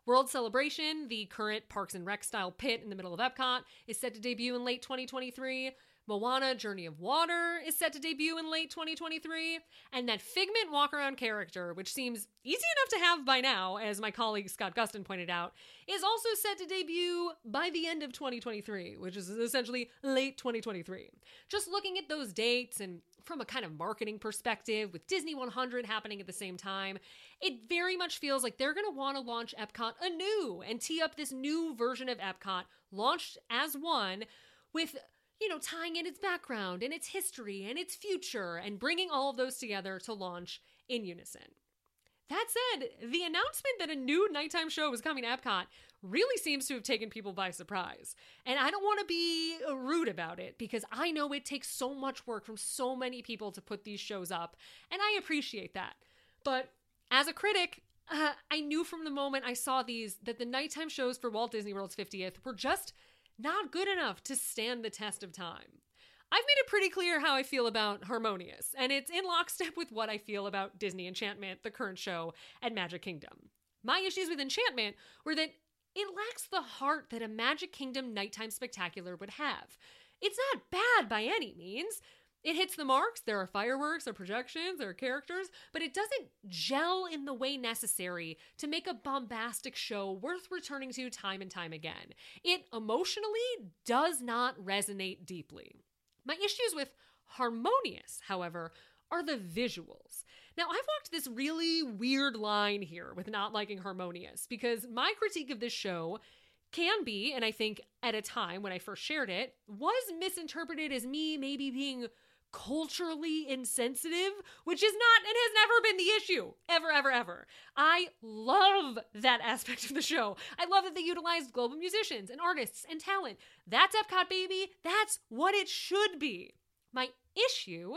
World Celebration, the current Parks and Rec style pit in the middle of Epcot, is set to debut in late 2023. Moana Journey of Water is set to debut in late 2023, and that Figment walk around character, which seems easy enough to have by now, as my colleague Scott Gustin pointed out, is also set to debut by the end of 2023, which is essentially late 2023. Just looking at those dates and from a kind of marketing perspective, with Disney 100 happening at the same time, it very much feels like they're going to want to launch Epcot anew and tee up this new version of Epcot, launched as one, with you know, tying in its background and its history and its future and bringing all of those together to launch in unison. That said, the announcement that a new nighttime show was coming to Epcot really seems to have taken people by surprise. And I don't want to be rude about it because I know it takes so much work from so many people to put these shows up, and I appreciate that. But as a critic, uh, I knew from the moment I saw these that the nighttime shows for Walt Disney World's 50th were just not good enough to stand the test of time. I've made it pretty clear how I feel about Harmonious, and it's in lockstep with what I feel about Disney Enchantment, the current show, and Magic Kingdom. My issues with Enchantment were that it lacks the heart that a Magic Kingdom nighttime spectacular would have. It's not bad by any means. It hits the marks. There are fireworks, there are projections, there are characters, but it doesn't gel in the way necessary to make a bombastic show worth returning to time and time again. It emotionally does not resonate deeply. My issues with Harmonious, however, are the visuals. Now, I've walked this really weird line here with not liking Harmonious because my critique of this show can be, and I think at a time when I first shared it, was misinterpreted as me maybe being culturally insensitive, which is not and has never been the issue. Ever, ever, ever. I love that aspect of the show. I love that they utilized global musicians and artists and talent. That's Epcot, baby. That's what it should be. My issue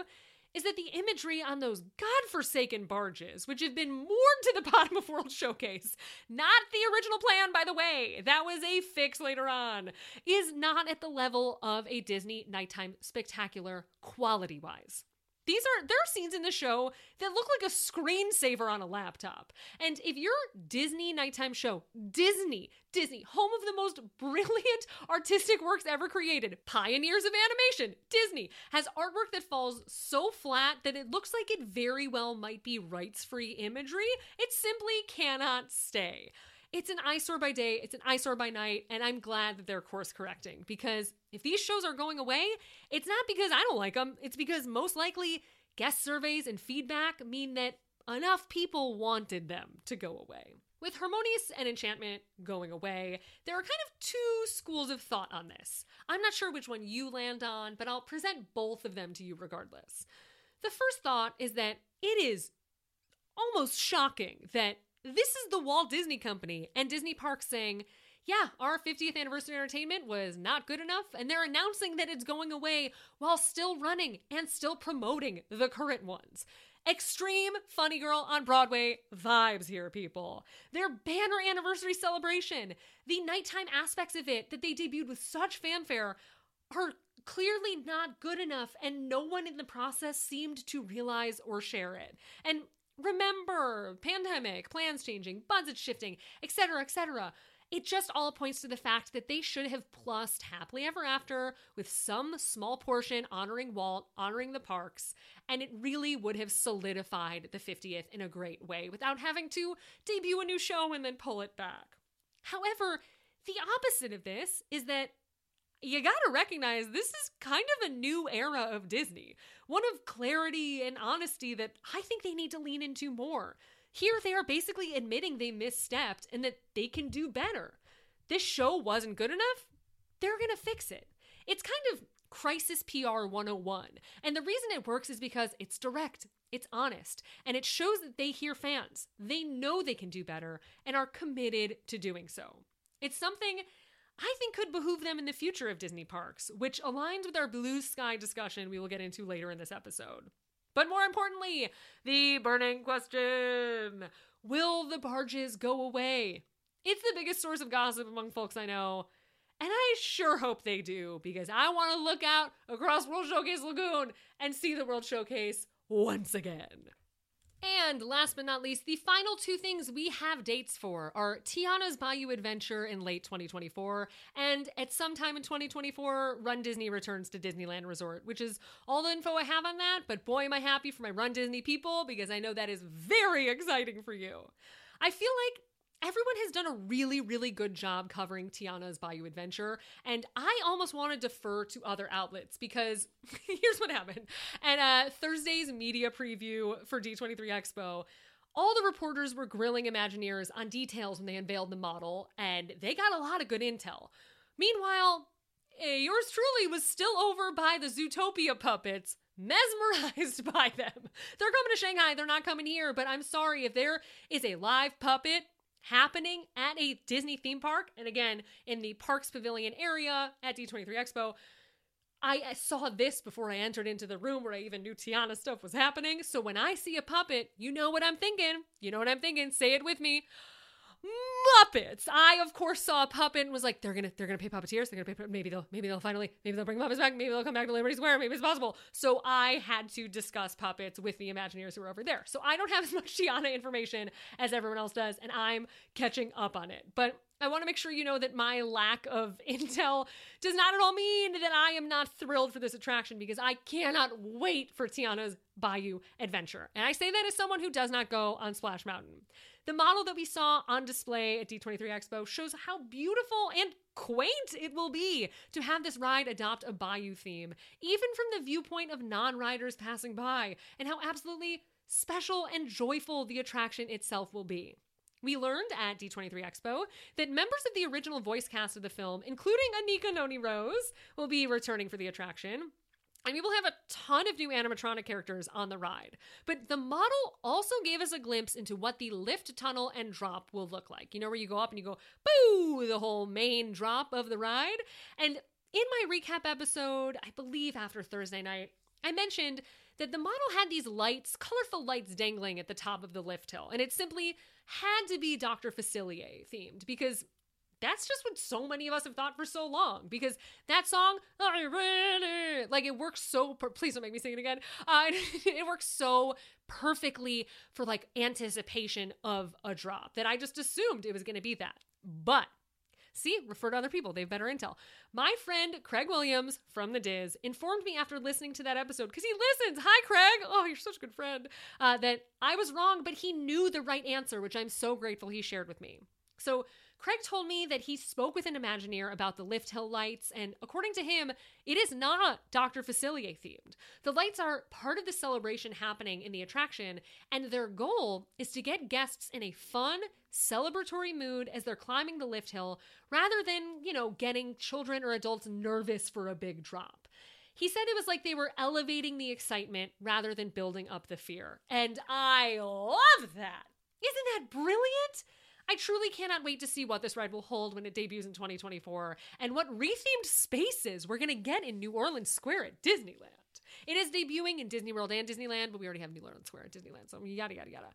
is that the imagery on those godforsaken barges, which have been moored to the <laughs> bottom of World Showcase, not the original plan, by the way, that was a fix later on, is not at the level of a Disney nighttime spectacular quality wise. These are there are scenes in the show that look like a screensaver on a laptop. And if your Disney nighttime show, Disney, Disney, home of the most <laughs> brilliant artistic works ever created, pioneers of animation, Disney, has artwork that falls so flat that it looks like it very well might be rights-free imagery, it simply cannot stay it's an eyesore by day, it's an eyesore by night, and I'm glad that they're course correcting because if these shows are going away, it's not because I don't like them, it's because most likely guest surveys and feedback mean that enough people wanted them to go away. With Harmonious and Enchantment going away, there are kind of two schools of thought on this. I'm not sure which one you land on, but I'll present both of them to you regardless. The first thought is that it is almost shocking that this is the Walt Disney Company and Disney Parks saying, yeah, our 50th anniversary entertainment was not good enough, and they're announcing that it's going away while still running and still promoting the current ones. Extreme Funny Girl on Broadway vibes here, people. Their banner anniversary celebration, the nighttime aspects of it that they debuted with such fanfare, are clearly not good enough, and no one in the process seemed to realize or share it. And Remember, pandemic, plans changing, budget shifting, etc., etc. it just all points to the fact that they should have plussed happily ever after with some small portion honoring Walt, honoring the parks, and it really would have solidified the 50th in a great way without having to debut a new show and then pull it back. However, the opposite of this is that you gotta recognize this is kind of a new era of Disney. One of clarity and honesty that I think they need to lean into more. Here, they are basically admitting they misstepped and that they can do better. This show wasn't good enough, they're gonna fix it. It's kind of crisis PR 101. And the reason it works is because it's direct, it's honest, and it shows that they hear fans. They know they can do better and are committed to doing so. It's something I think could behoove them in the future of Disney parks, which aligns with our blue sky discussion we will get into later in this episode. But more importantly, the burning question Will the barges go away? It's the biggest source of gossip among folks I know. And I sure hope they do, because I want to look out across World Showcase Lagoon and see the World Showcase once again. And last but not least, the final two things we have dates for are Tiana's Bayou Adventure in late 2024, and at some time in 2024, Run Disney returns to Disneyland Resort, which is all the info I have on that. But boy, am I happy for my Run Disney people because I know that is very exciting for you. I feel like everyone has done a really, really good job covering Tiana's Bayou Adventure, and I almost want to defer to other outlets because <laughs> here's what happened. At uh, Thursday's media preview for D23 Expo, all the reporters were grilling Imagineers on details when they unveiled the model, and they got a lot of good intel. Meanwhile, eh, yours truly was still over by the Zootopia puppets, mesmerized <laughs> by them. They're coming to Shanghai, they're not coming here, but I'm sorry if there is a live puppet happening at a Disney theme park, and again, in the Parks Pavilion area at D23 Expo. I saw this before I entered into the room where I even knew Tiana stuff was happening. So when I see a puppet, you know what I'm thinking. You know what I'm thinking. Say it with me. Muppets. I of course saw a puppet and was like, they're gonna they're gonna pay puppeteers. They're gonna pay maybe they'll maybe they'll finally maybe they'll bring puppets back. Maybe they'll come back to Liberty Square. Maybe it's possible. So I had to discuss puppets with the Imagineers who were over there. So I don't have <laughs> as much Tiana information as everyone else does, and I'm catching up on it. But I want to make sure you know that my lack of <laughs> intel does not at all mean that I am not thrilled for this attraction because I cannot wait for Tiana's Bayou Adventure. And I say that as someone who does not go on Splash Mountain. The model that we saw on display at D23 Expo shows how beautiful and quaint it will be to have this ride adopt a bayou theme, even from the viewpoint of non riders passing by, and how absolutely special and joyful the attraction itself will be. We learned at D23 Expo that members of the original voice cast of the film, including Anika Noni Rose, will be returning for the attraction. And we will have a ton of new animatronic characters on the ride. But the model also gave us a glimpse into what the lift, tunnel, and drop will look like. You know, where you go up and you go, boo, the whole main drop of the ride. And in my recap episode, I believe after Thursday night, I mentioned that the model had these lights, colorful lights dangling at the top of the lift hill. And it simply had to be Dr. Facilier themed because that's just what so many of us have thought for so long because that song like it works so per- please don't make me sing it again uh, <laughs> it works so perfectly for like anticipation of a drop that i just assumed it was going to be that but See, refer to other people. They have better intel. My friend Craig Williams from the DIS informed me after listening to that episode, because he listens. Hi, Craig. Oh, you're such a good friend. Uh, that I was wrong, but he knew the right answer, which I'm so grateful he shared with me. So Craig told me that he spoke with an Imagineer about the lift hill lights, and according to him, it is not Dr. Facilier themed. The lights are part of the celebration happening in the attraction, and their goal is to get guests in a fun, celebratory mood as they're climbing the lift hill, rather than, you know, getting children or adults nervous for a big drop. He said it was like they were elevating the excitement rather than building up the fear. And I love that. Isn't that brilliant? I truly cannot wait to see what this ride will hold when it debuts in 2024 and what rethemed spaces we're going to get in New Orleans Square at Disneyland. It is debuting in Disney World and Disneyland, but we already have New Orleans Square at Disneyland, so yada yada yada.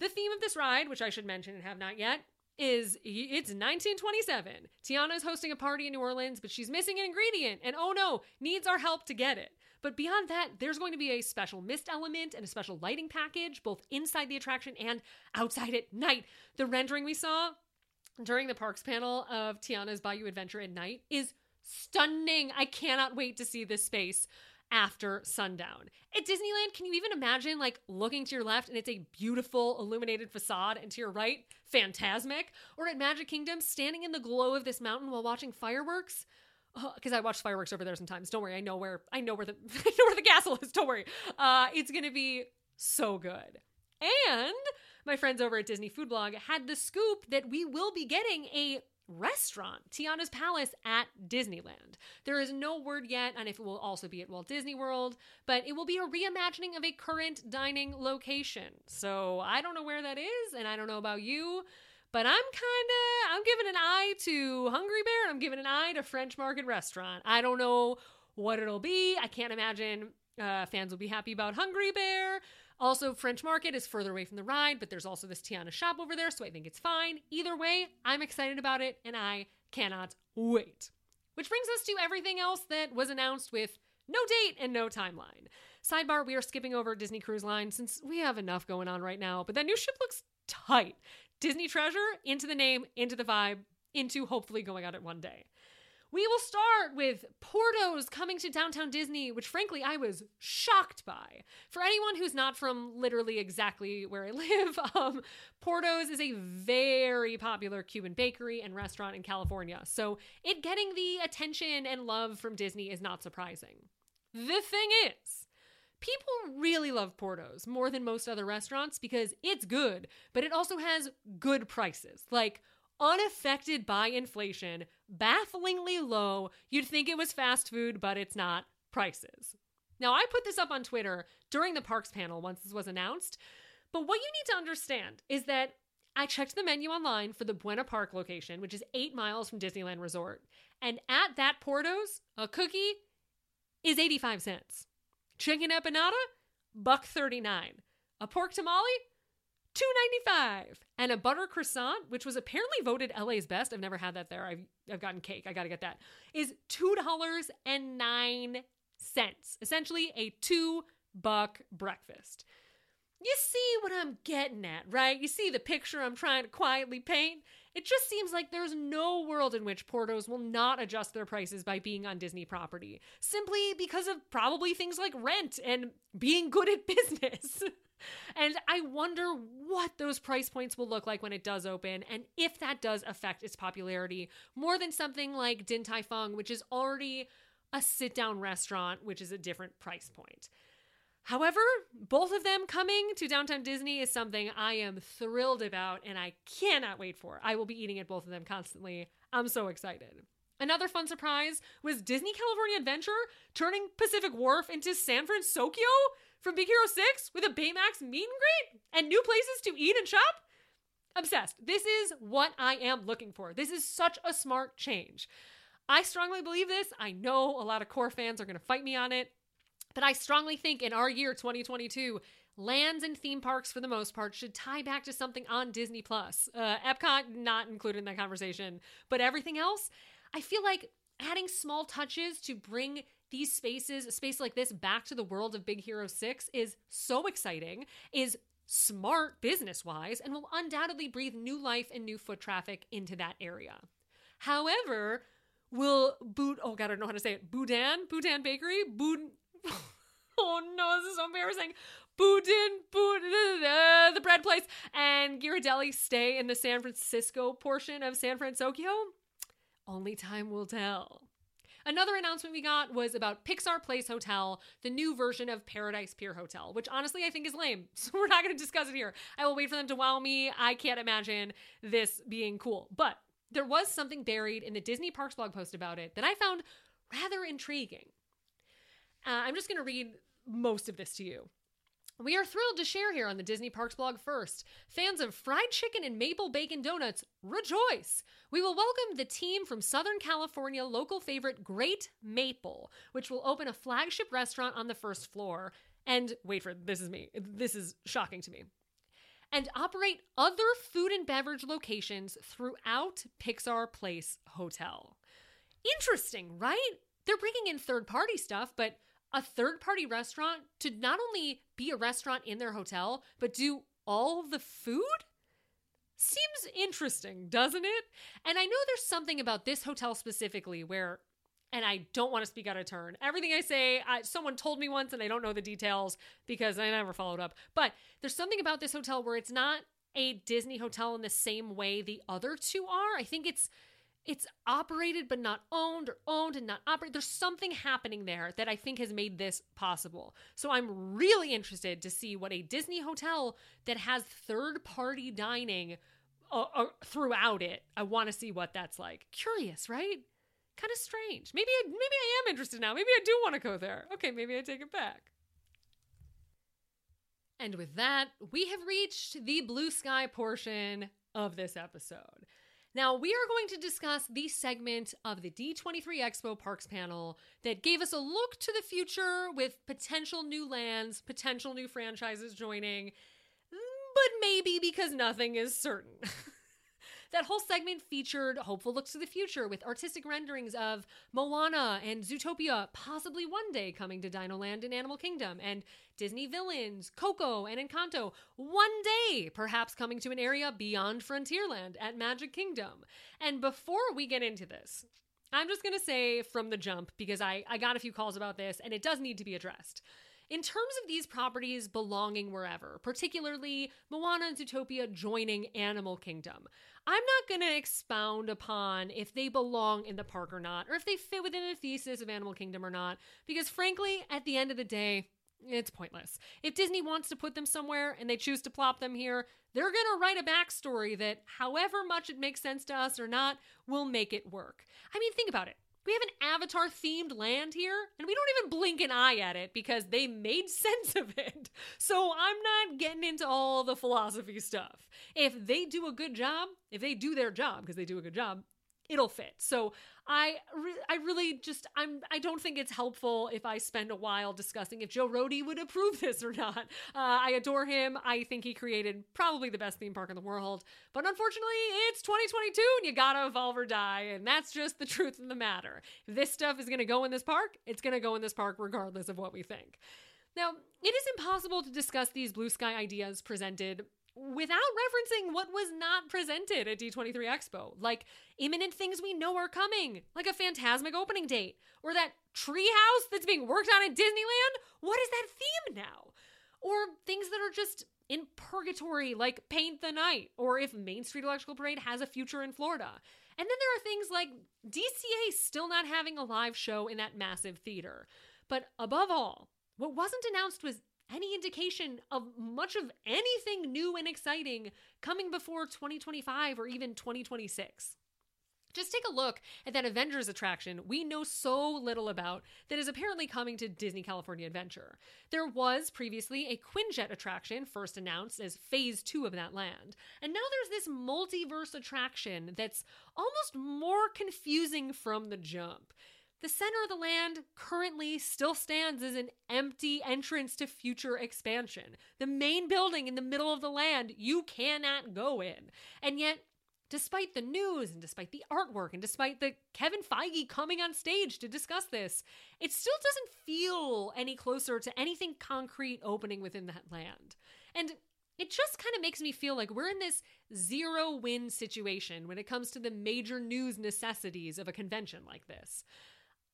The theme of this ride, which I should mention and have not yet, is it's 1927. Tiana is hosting a party in New Orleans, but she's missing an ingredient, and oh no, needs our help to get it. But beyond that, there's going to be a special mist element and a special lighting package, both inside the attraction and outside at night. The rendering we saw during the parks panel of Tiana's Bayou Adventure at night is stunning. I cannot wait to see this space after sundown. At Disneyland, can you even imagine like looking to your left and it's a beautiful illuminated facade and to your right, Fantasmic? Or at Magic Kingdom, standing in the glow of this mountain while watching fireworks? Because uh, I watch fireworks over there sometimes. Don't worry, I know where I know where the <laughs> I know where the castle is. Don't worry. Uh, it's gonna be so good. And my friends over at Disney Food Blog had the scoop that we will be getting a restaurant, Tiana's Palace at Disneyland. There is no word yet on if it will also be at Walt Disney World, but it will be a reimagining of a current dining location. So I don't know where that is, and I don't know about you. But I'm kind of I'm giving an eye to Hungry Bear. And I'm giving an eye to French Market Restaurant. I don't know what it'll be. I can't imagine uh, fans will be happy about Hungry Bear. Also, French Market is further away from the ride, but there's also this Tiana shop over there, so I think it's fine. Either way, I'm excited about it and I cannot wait. Which brings us to everything else that was announced with no date and no timeline. Sidebar, we are skipping over Disney Cruise Line since we have enough going on right now, but that new ship looks tight. Disney Treasure, into the name, into the vibe, into hopefully going on it one day. We will start with Porto's coming to downtown Disney, which frankly I was shocked by. For anyone who's not from literally exactly where I live, <laughs> um, Porto's is a very popular Cuban bakery and restaurant in California, so it getting the attention and love from Disney is not surprising. The thing is, people really love Porto's more than most other restaurants because it's good, but it also has good prices. Like, unaffected by inflation, bafflingly low. You'd think it was fast food, but it's not. Prices. Now, I put this up on Twitter during the parks panel once this was announced, but what you need to understand is that I checked the menu online for the Buena Park location, which is eight miles from Disneyland Resort. And at that Porto's, a cookie is 85 cents. Chicken empanada, buck 39. A pork tamale, two ninety five, and a butter croissant, which was apparently voted LA's best. I've never had that there. I've I've gotten cake. I got to get that. Is two dollars and nine cents. Essentially, a two buck breakfast. You see what I'm getting at, right? You see the picture I'm trying to quietly paint? It just seems like there's no world in which Porto's will not adjust their prices by being on Disney property, simply because of probably things like rent and being good at <laughs> business. And I wonder what those price points will look like when it does open and if that does affect its popularity more than something like Din Tai Fung, which is already a sit down restaurant, which is a different price point. However, both of them coming to Downtown Disney is something I am thrilled about and I cannot wait for. I will be eating at both of them constantly. I'm so excited. Another fun surprise was Disney California Adventure turning Pacific Wharf into San Francisco from Big Hero 6 with a Baymax meet and greet and new places to eat and shop? Obsessed. This is what I am looking for. This is such a smart change. I strongly believe this. I know a lot of core fans are going to fight me on it, but I strongly think in our year 2022, lands and theme parks for the most part should tie back to something on Disney Plus. Uh, Epcot not included in that conversation, but everything else, I feel like adding small touches to bring these spaces, a space like this, back to the world of Big Hero 6 is so exciting, is smart business wise, and will undoubtedly breathe new life and new foot traffic into that area. However, will Boot, oh God, I don't know how to say it, Boudin, Boudin Bakery, <laughs> oh no, this is so embarrassing. Boudin, Boudin, the bread place, and Ghirardelli stay in the San Francisco portion of San Francisco? Only time will tell. Another announcement we got was about Pixar Place Hotel, the new version of Paradise Pier Hotel, which honestly I think is lame. <laughs> So we're not going to discuss it here. I will wait for them to wow me. I can't imagine this being cool. But there was something buried in the Disney Parks blog post about it that I found rather intriguing. Uh, I'm just going to read most of this to you. We are thrilled to share here on the Disney Parks blog first. Fans of fried chicken and maple bacon donuts, rejoice! We will welcome the team from Southern California local favorite Great Maple, which will open a flagship restaurant on the first floor. And wait for this is me. This is shocking to me. And operate other food and beverage locations throughout Pixar Place Hotel. Interesting, right? They're bringing in third party stuff, but a third party restaurant to not only be a restaurant in their hotel, but do all the food? seems interesting, doesn't it? And I know there's something about this hotel specifically where and I don't want to speak out of turn. Everything I say, I, someone told me once, and I don't know the details because I never followed up. But there's something about this hotel where it's not a Disney hotel in the same way the other two are. I think it's it's operated but not owned or owned and not operated. There's something happening there that I think has made this possible. So I'm really interested to see what a Disney hotel that has third party dining uh, uh, throughout it. I want to see what that's like. Curious, right? Kind of strange. Maybe I, maybe I am interested now. Maybe I do want to go there. Okay, maybe I take it back. And with that, we have reached the blue sky portion of this episode. Now, we are going to discuss the segment of the D23 Expo Parks panel that gave us a look to the future with potential new lands, potential new franchises joining, but maybe because nothing is certain. <laughs> That whole segment featured hopeful looks to the future with artistic renderings of Moana and Zootopia possibly one day coming to Dino Land and Animal Kingdom, and Disney villains, Coco and Encanto, one day perhaps coming to an area beyond Frontierland at Magic Kingdom. And before we get into this, I'm just going to say from the jump, because I, I got a few calls about this and it does need to be addressed. In terms of these properties belonging wherever, particularly Moana and Zootopia joining Animal Kingdom, I'm not going to expound upon if they belong in the park or not, or if they fit within the thesis of Animal Kingdom or not, because frankly, at the end of the day, it's pointless. If Disney wants to put them somewhere and they choose to plop them here, they're going to write a backstory that, however much it makes sense to us or not, will make it work. I mean, think about it. We have an Avatar themed land here, and we don't even blink an eye at it because they made <laughs> sense of it. So I'm not getting into all the philosophy stuff. If they do a good job, if they do their job, because they do a good job, it'll fit. So I re- I really just I'm I don't think it's helpful if I spend a while discussing if Joe Rohde would approve <laughs> this or not. Uh, I adore him. I think he created probably the best theme park in the world. But unfortunately, it's 2022 and you gotta evolve or die, and that's just the truth of the matter. If this stuff is gonna go in this park, it's gonna go in this park regardless of what we think. Now, it is impossible to discuss these blue sky ideas presented without referencing what was not presented at D23 Expo, like imminent things we know are coming, like a Fantasmic opening date, or that treehouse that's being worked on at Disneyland. What is that theme now? Or things that are just in purgatory, like Paint the Night, or if Main Street Electrical Parade has a future in Florida. And then there are things like DCA still not having a live show in that massive theater. But above all, what wasn't announced was any indication of much of anything new and exciting coming before 2025 or even 2026. Just take a look at that Avengers attraction we know so little about that is apparently coming to Disney California Adventure. There was previously a Quinjet attraction, first announced as phase two of that land. And now there's this multiverse attraction that's almost more confusing from the jump. The center of the land currently still stands as an empty entrance to future expansion. The main building in the middle of the land you cannot go in. And yet, despite the news and despite the artwork and despite the Kevin Feige coming on stage to discuss this, it still doesn't feel any closer to anything concrete opening within that land. And it just kind of makes me feel like we're in this zero win situation when it comes to the major news necessities of a convention like this.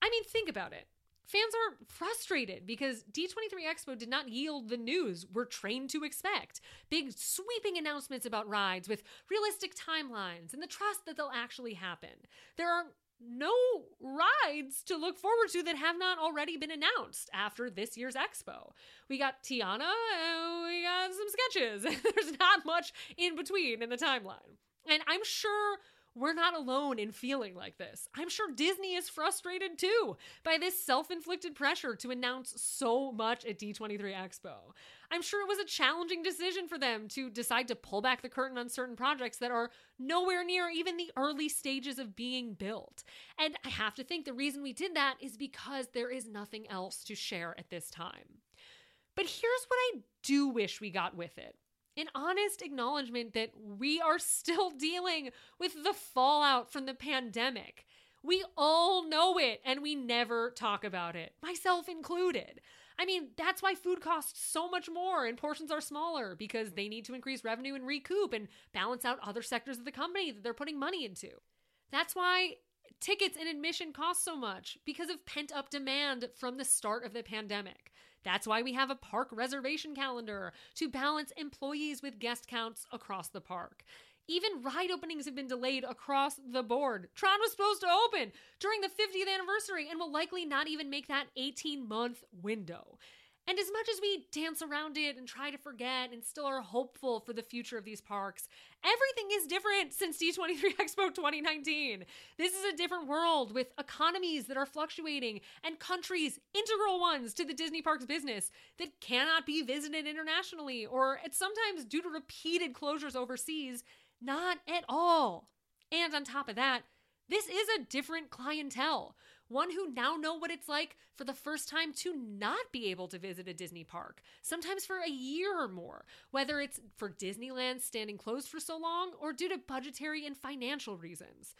I mean, think about it. Fans are frustrated because D23 Expo did not yield the news we're trained to expect. Big sweeping announcements about rides with realistic timelines and the trust that they'll actually happen. There are no rides to look forward to that have not already been announced after this year's expo. We got Tiana, and we got some sketches. <laughs> There's not much in between in the timeline. And I'm sure we're not alone in feeling like this. I'm sure Disney is frustrated too by this self inflicted pressure to announce so much at D23 Expo. I'm sure it was a challenging decision for them to decide to pull back the curtain on certain projects that are nowhere near even the early stages of being built. And I have to think the reason we did that is because there is nothing else to share at this time. But here's what I do wish we got with it an honest acknowledgement that we are still dealing with the fallout from the pandemic. We all know it and we never talk about it, myself included. I mean, that's why food costs so much more and portions are smaller because they need to increase revenue and recoup and balance out other sectors of the company that they're putting money into. That's why tickets and admission cost so much because of pent up demand from the start of the pandemic. That's why we have a park reservation calendar to balance employees with guest counts across the park. Even ride openings have been delayed across the board. Tron was supposed to open during the 50th anniversary and will likely not even make that 18 month window. And as much as we dance around it and try to forget and still are hopeful for the future of these parks, everything is different since D23 <laughs> Expo 2019. This is a different world with economies that are fluctuating and countries, integral ones to the Disney parks business, that cannot be visited internationally or at sometimes due to repeated closures overseas not at all. And on top of that, this is a different clientele, one who now know what it's like for the first time to not be able to visit a Disney park, sometimes for a year or more, whether it's for Disneyland standing closed for so long or due to budgetary and financial reasons.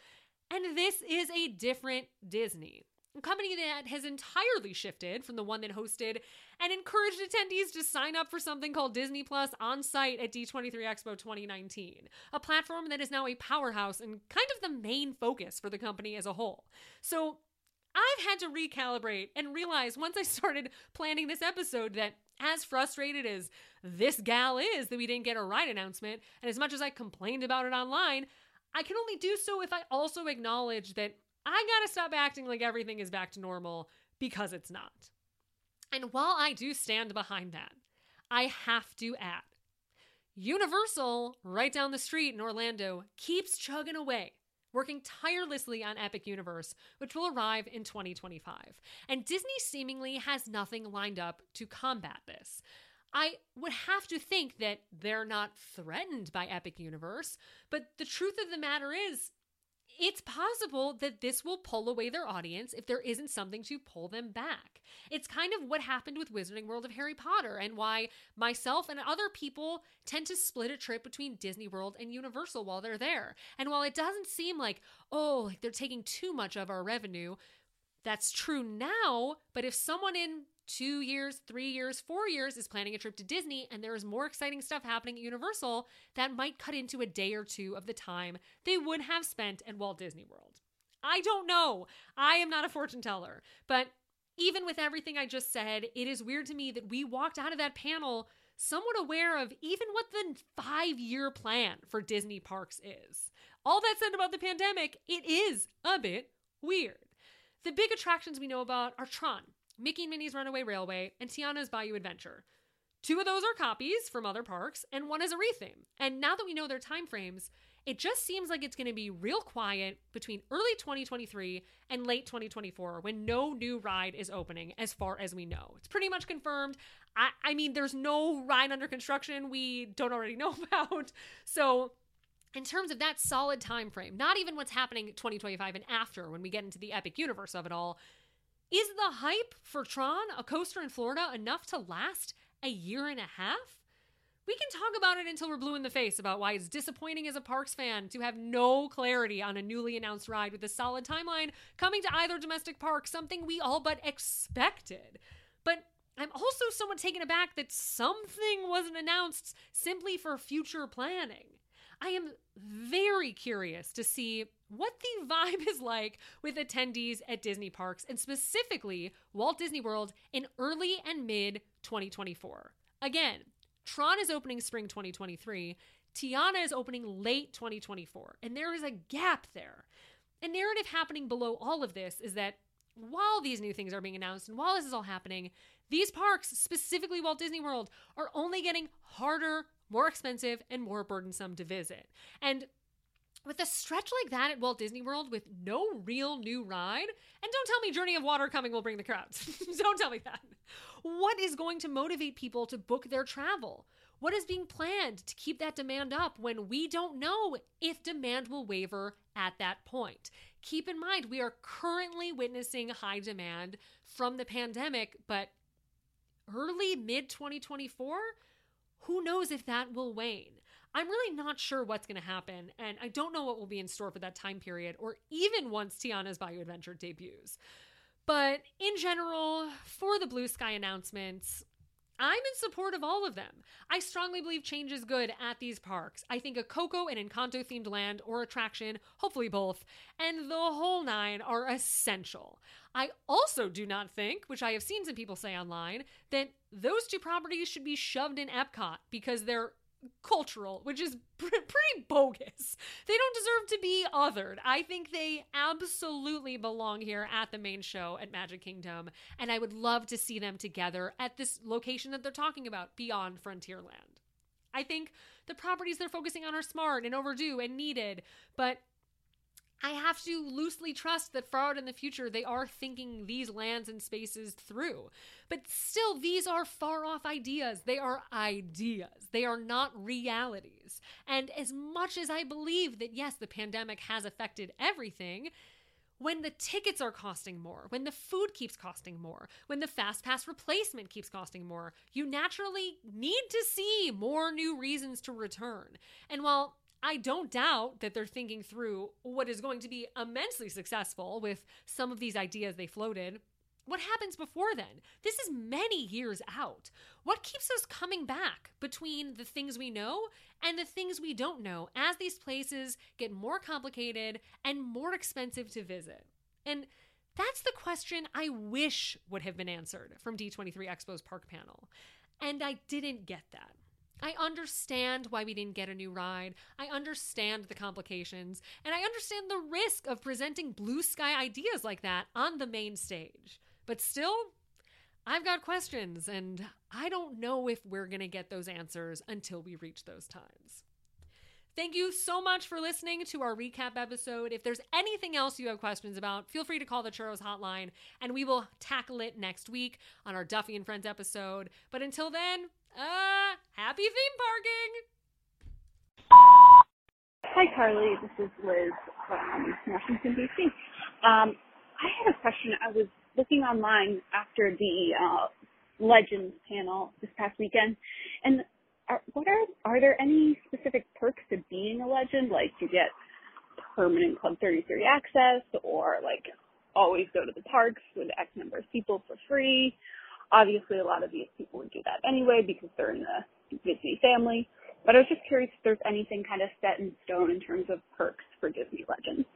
And this is a different Disney a company that has entirely shifted from the one that hosted and encouraged attendees to sign up for something called Disney Plus on site at D23 Expo 2019, a platform that is now a powerhouse and kind of the main focus for the company as a whole. So, I've had to recalibrate and realize once I started planning this episode that as frustrated as this gal is that we didn't get a ride announcement, and as much as I complained about it online, I can only do so if I also acknowledge that I gotta stop acting like everything is back to normal because it's not. And while I do stand behind that, I have to add Universal, right down the street in Orlando, keeps chugging away, working tirelessly on Epic Universe, which will arrive in 2025. And Disney seemingly has nothing lined up to combat this. I would have to think that they're not threatened by Epic Universe, but the truth of the matter is, it's possible that this will pull away their audience if there isn't something to pull them back. It's kind of what happened with Wizarding World of Harry Potter and why myself and other people tend to split a trip between Disney World and Universal while they're there. And while it doesn't seem like, oh, like they're taking too much of our revenue, that's true now, but if someone in two years, three years, four years is planning a trip to Disney and there is more exciting stuff happening at Universal, that might cut into a day or two of the time they would have spent at Walt Disney World. I don't know. I am not a fortune teller. But even with everything I just said, it is weird to me that we walked out of that panel somewhat aware of even what the five year plan for Disney parks is. All that said about the pandemic, it is a bit weird. The big attractions we know about are Tron, Mickey and Minnie's Runaway Railway, and Tiana's Bayou Adventure. Two of those are copies from other parks, and one is a retheme. And now that we know their time frames, it just seems like it's going to be real quiet between early 2023 and late 2024 when no new ride is opening, as far as we know. It's pretty much confirmed. I, I mean, there's no ride under construction we don't already know <laughs> about. So, in terms of that solid time frame, not even what's happening 2025 and after when we get into the epic universe of it all, is the hype for Tron, a coaster in Florida, enough to last a year and a half? We can talk about it until we're blue in the face about why it's disappointing as a Parks fan to have no clarity on a newly announced ride with a solid timeline coming to either domestic park, something we all but expected. But I'm also somewhat taken aback that something wasn't announced simply for future planning. I am very curious to see what the <laughs> vibe is like with attendees at Disney parks and specifically Walt Disney World in early and mid 2024. Again, Tron is opening spring 2023, Tiana is opening late 2024, and there is a gap there. A narrative happening below all of this is that while these new things are being announced and while this is all happening, these parks, specifically Walt Disney World, are only getting harder, more expensive, and more burdensome to visit. And with a stretch like that at Walt Disney World with no real new ride, and don't tell me Journey of Water coming will bring the crowds. <laughs> don't tell me that. What is going to motivate people to book their travel? What is being planned to keep that demand up when we don't know if demand will waver at that point? Keep in mind, we are currently witnessing high demand from the pandemic, but early mid 2024, who knows if that will wane? I'm really not sure what's going to happen, and I don't know what will be in store for that time period or even once Tiana's Bayou Adventure debuts. But in general, for the blue sky announcements, I'm in support of all of them. I strongly believe change is good at these parks. I think a Coco and Encanto themed land or attraction, hopefully both, and the whole nine are essential. I also do not think, which I have seen some people say online, that those two properties should be shoved in Epcot because they're cultural, which is <laughs> pretty bogus. They don't deserve to be othered. I think they absolutely belong here at the main show at Magic Kingdom, and I would love to see them together at this location that they're talking about, beyond Frontierland. I think the properties they're focusing on are smart and overdue and needed, but I have to loosely trust that far out in the future they are thinking these lands and spaces through. But still, these are far off ideas. They are ideas, they are not realities. And as much as I believe that, yes, the pandemic has affected everything, when the tickets are costing more, when the food keeps costing more, when the fast pass replacement keeps costing more, you naturally need to see more new reasons to return. And while I don't doubt that they're thinking through what is going to be immensely successful with some of these ideas they floated. What happens before then? This is many years out. What keeps us coming back between the things we know and the things we don't know as these places get more complicated and more expensive to visit? And that's the question I wish would have been answered from D23 Expo's park panel. And I didn't get that. I understand why we didn't get a new ride. I understand the complications, and I understand the risk of presenting blue sky ideas like that on the main stage. But still, I've got questions, and I don't know if we're going to get those answers until we reach those times. Thank you so much for listening to our recap episode. If there's anything else you have questions about, feel free to call the Churros hotline and we will tackle it next week on our Duffy and Friends episode. But until then, uh, happy theme parking! Hi, Carlye. This is Liz from Washington, D.C. Um, I had a question. I was looking online after the uh, Legends panel this past weekend, and are, what are are there any specific perks to being a legend? Like you get permanent Club 33 access, or like always go to the parks with X number of people for free, Obviously, a lot of these people would do that anyway because they're in the Disney family. But I was just curious if there's anything kind of set in stone in terms of perks for Disney Legends.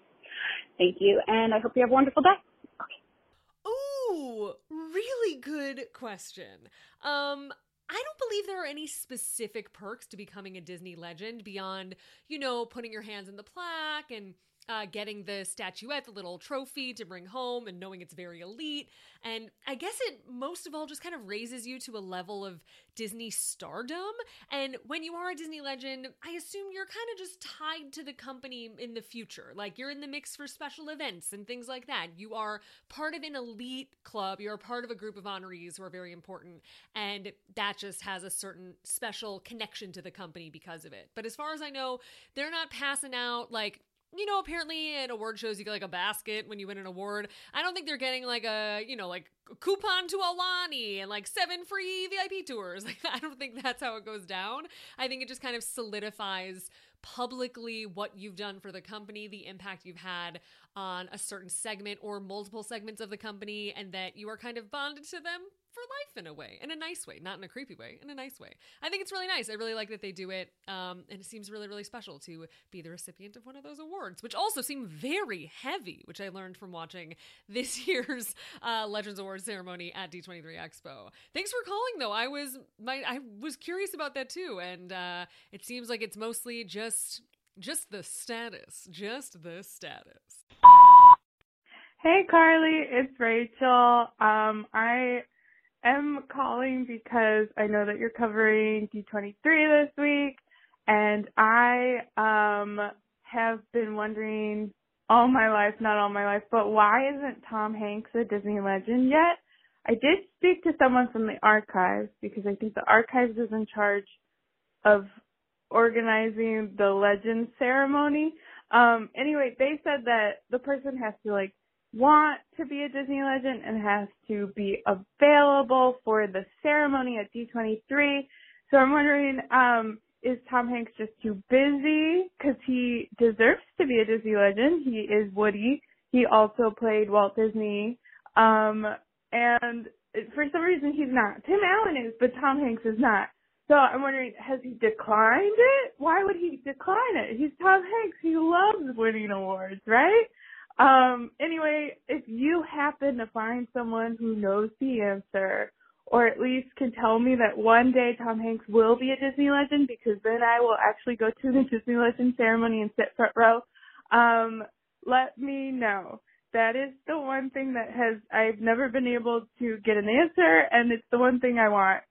Thank you, and I hope you have a wonderful day. Ooh, really good question. Um, I don't believe there are any specific perks to becoming a Disney legend beyond, you know, putting your hands in the plaque and uh, getting the statuette, the little trophy to bring home, and knowing it's very elite. And I guess it most of all just kind of raises you to a level of Disney stardom. And when you are a Disney legend, I assume you're kind of just tied to the company in the future. Like you're in the mix for special events and things like that. You are part of an elite club, you're part of a group of honorees who are very important. And that just has a certain special connection to the company because of it. But as far as I know, they're not passing out like you know, apparently at award shows you get like a basket when you win an award. I don't think they're getting like a, you know, like coupon to Alani and like seven free VIP tours. <laughs> Like I don't think that's how it goes down. I think it just kind of solidifies publicly what you've done for the company, the impact you've had on a certain segment or multiple segments of the company, and that you are kind of bonded to them for life in a way, in a nice way, not in a creepy way, in a nice way. I think it's really nice. I really like that they do it, um, and it seems really, really special to be the recipient of one of those awards, which also seem very heavy, which I learned from watching <laughs> this year's uh, Legends Awards ceremony at D23 Expo. Thanks for calling, though. I was my I was curious about that too, and uh, it seems like it's mostly just just the status, just the status. Hey Carlye, it's Rachel. Um, I am calling because I know that you're covering D23 this week, and I um have been wondering all my life, not all my life, but why isn't Tom Hanks a Disney legend yet? I did speak to someone from the archives because I think the archives is in charge of organizing the legend ceremony. Um anyway, they said that the person has to like want to be a Disney legend and has to be available for the ceremony at D23. So I'm wondering, um, is Tom Hanks just too busy? Cause he deserves to be a Disney legend. He is Woody. He also played Walt Disney, Um, and for some reason he's not. Tim Allen is, but Tom Hanks is not. So I'm wondering, has he declined it? Why would he decline it? He's Tom Hanks. He loves winning awards, right? Um, anyway, if you happen to find someone who knows the answer, or at least can tell me that one day Tom Hanks will be a Disney legend, because then I will actually go to the <laughs> Disney legend ceremony and sit front row, um, let me know. That is the one thing that has, I've never been able to get an answer, and it's the one thing I want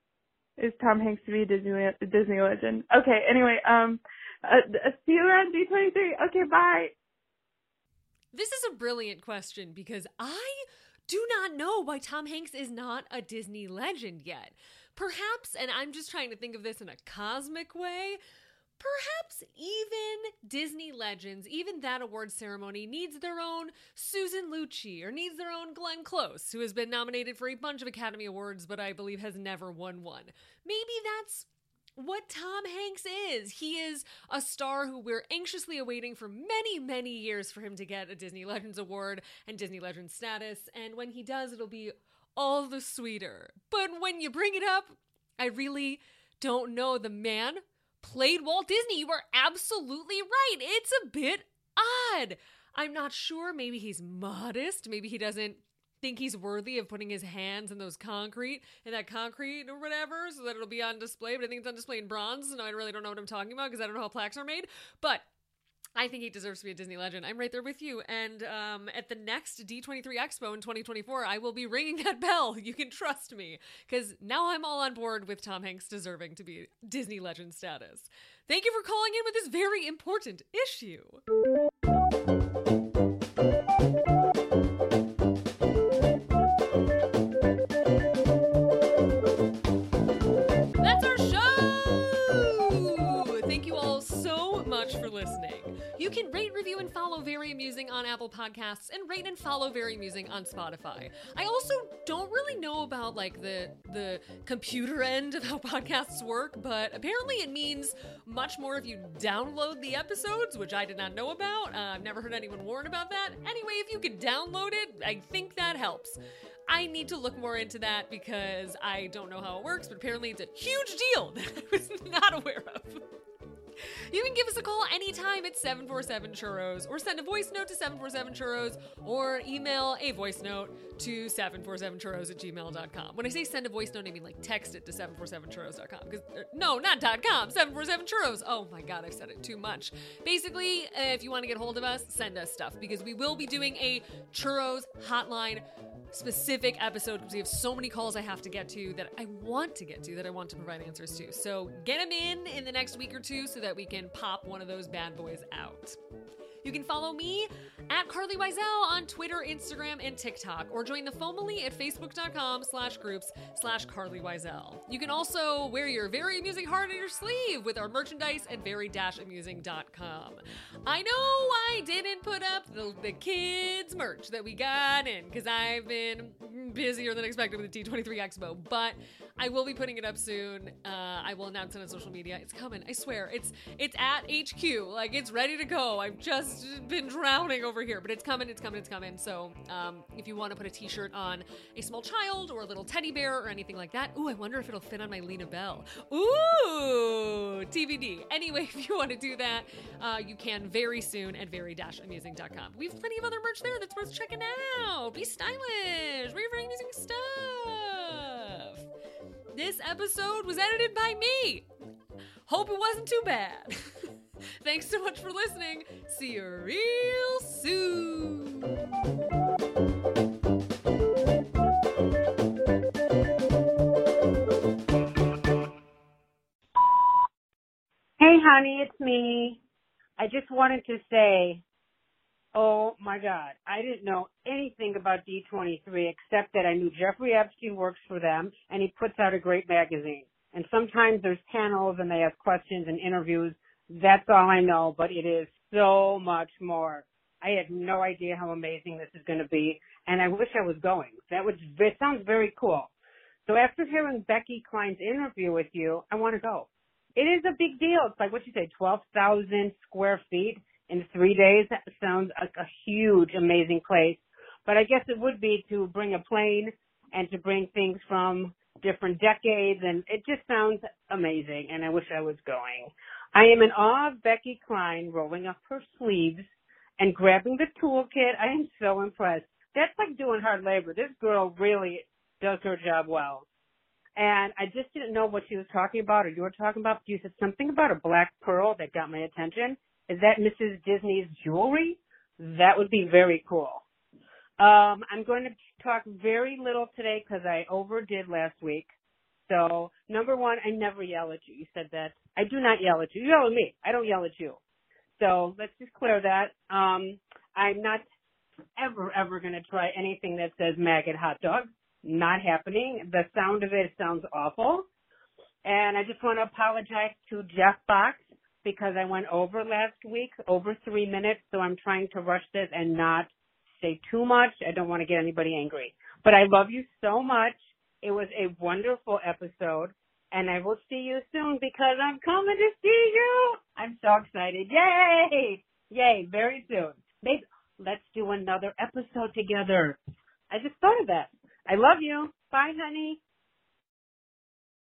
is Tom Hanks to be a Disney Disney legend. Okay, anyway, um, uh, see you around D23. Okay, bye. This is a brilliant question because I do not know why Tom Hanks is not a Disney legend yet. Perhaps, and I'm just trying to think of this in a cosmic way, perhaps even Disney Legends, even that award ceremony needs their own Susan Lucci or needs their own Glenn Close, who has been nominated for a bunch of Academy Awards but I believe has never won one. Maybe that's what Tom Hanks is. He is a star who we're anxiously awaiting for many, many years for him to get a Disney Legends award and Disney Legends status. And when he does, it'll be all the sweeter. But when you bring it up, I really don't know. The man played Walt Disney. You are absolutely right. It's a bit odd. I'm not sure. Maybe he's modest. Maybe he doesn't think he's worthy of putting his hands in those concrete in that concrete or whatever so that it'll be on display but i think it's on display in bronze and i really don't know what i'm talking about because i don't know how plaques are made but I think he deserves to be a Disney legend. I'm right there with you. And um, at the next D23 Expo in 2024, I will be ringing that <laughs> bell. You can trust me because now I'm all on board with Tom Hanks deserving to be Disney legend status. Thank you for calling in with this very important issue. Can rate, review, and follow Very Amusing on Apple Podcasts and rate and follow Very Amusing on Spotify. I also don't really know about like the the computer end of how podcasts work, but apparently it means much more if you download the episodes, which I did not know about. Uh, I've never heard anyone warn about that. Anyway, if you could download it, I think that helps. I need to look more into that because I don't know how it works, but apparently it's a huge deal <laughs> that I was not aware of. You can give us a call anytime at 747 Churros or send a voice note to 747 Churros or email a voice note to 747churros at gmail.com. When I say send a voice note, I mean like text it to 747churros.com. Because, uh, no, not .com, 747 Churros. Oh my God, I've said it too much. Basically, if you want to get hold of us, send us stuff because we will be doing a Churros hotline specific episode because we have so many calls I have to get to that I want to get to that I want to provide answers to. So get them in in the next week or two so that we can pop one of those bad boys out. You can follow me at Carlye Wisel on Twitter, Instagram, and TikTok, or join the Family at facebook.com slash groups slash Carlye Wisel. You can also wear your very amusing heart on your sleeve with our merchandise at very-amusing.com. I know I didn't put up the, the kids merch that we got in because I've been busier than expected with the D23 Expo, but I will be putting it up soon. Uh, I will announce it on social media. It's coming. I swear. It's it's at HQ. Like it's ready to go. I've just been drowning over here, but it's coming. It's coming. It's coming. So um, if you want to put a T-shirt on a small child or a little teddy bear or anything like that, ooh, I wonder if it'll fit on my LinaBell. Ooh, TBD. Anyway, <laughs> if you want to do that, uh, you can very soon at very-amusing.com. We have plenty of other merch there that's worth checking out. Be stylish. We're very amusing stuff. This episode was edited by me. Hope it wasn't too bad. <laughs> <laughs> Thanks so much for listening. See you real soon. Hey, honey, it's me. I just wanted to say, oh my God, I didn't know anything about D23 except that I knew Jeffrey Epstein works for them and he puts out a great magazine. And sometimes there's panels and they have questions and interviews that's all I know, but it is so much more. I had no idea how amazing this is going to be, and I wish I was going. That would it sounds very cool. So after hearing Becky Cline's interview with you, I want to go. It is a big deal. It's like what you say, twelve thousand square feet in three days. That sounds like a huge, amazing place. But I guess it would be to bring a plane and to bring things from different decades and it just sounds amazing and I wish I was going. I am in awe of Becky Cline rolling up her sleeves and grabbing the toolkit. I am so impressed. That's like doing hard labor. This girl really does her job well. And I just didn't know what she was talking about or you were talking about. You said something about a black pearl that got my attention. Is that Mrs. Disney's jewelry? That would be very cool. Um, I'm going to talk very little today because I overdid last week. So, number one, I never yell at you. You said that. I do not yell at you. You yell at me. I don't yell at you. So, let's just clear that. Um, I'm not ever, ever going to try anything that says maggot hot dog. Not happening. The sound of it sounds awful. And I just want to apologize to Jeff Fox because I went over last week, over three minutes. So I'm trying to rush this and not say too much. I don't want to get anybody angry. But I love you so much. It was a wonderful episode. And I will see you soon because I'm coming to see you. I'm so excited. Yay! Yay, very soon. Maybe let's do another episode together. I just thought of that. I love you. Bye, honey.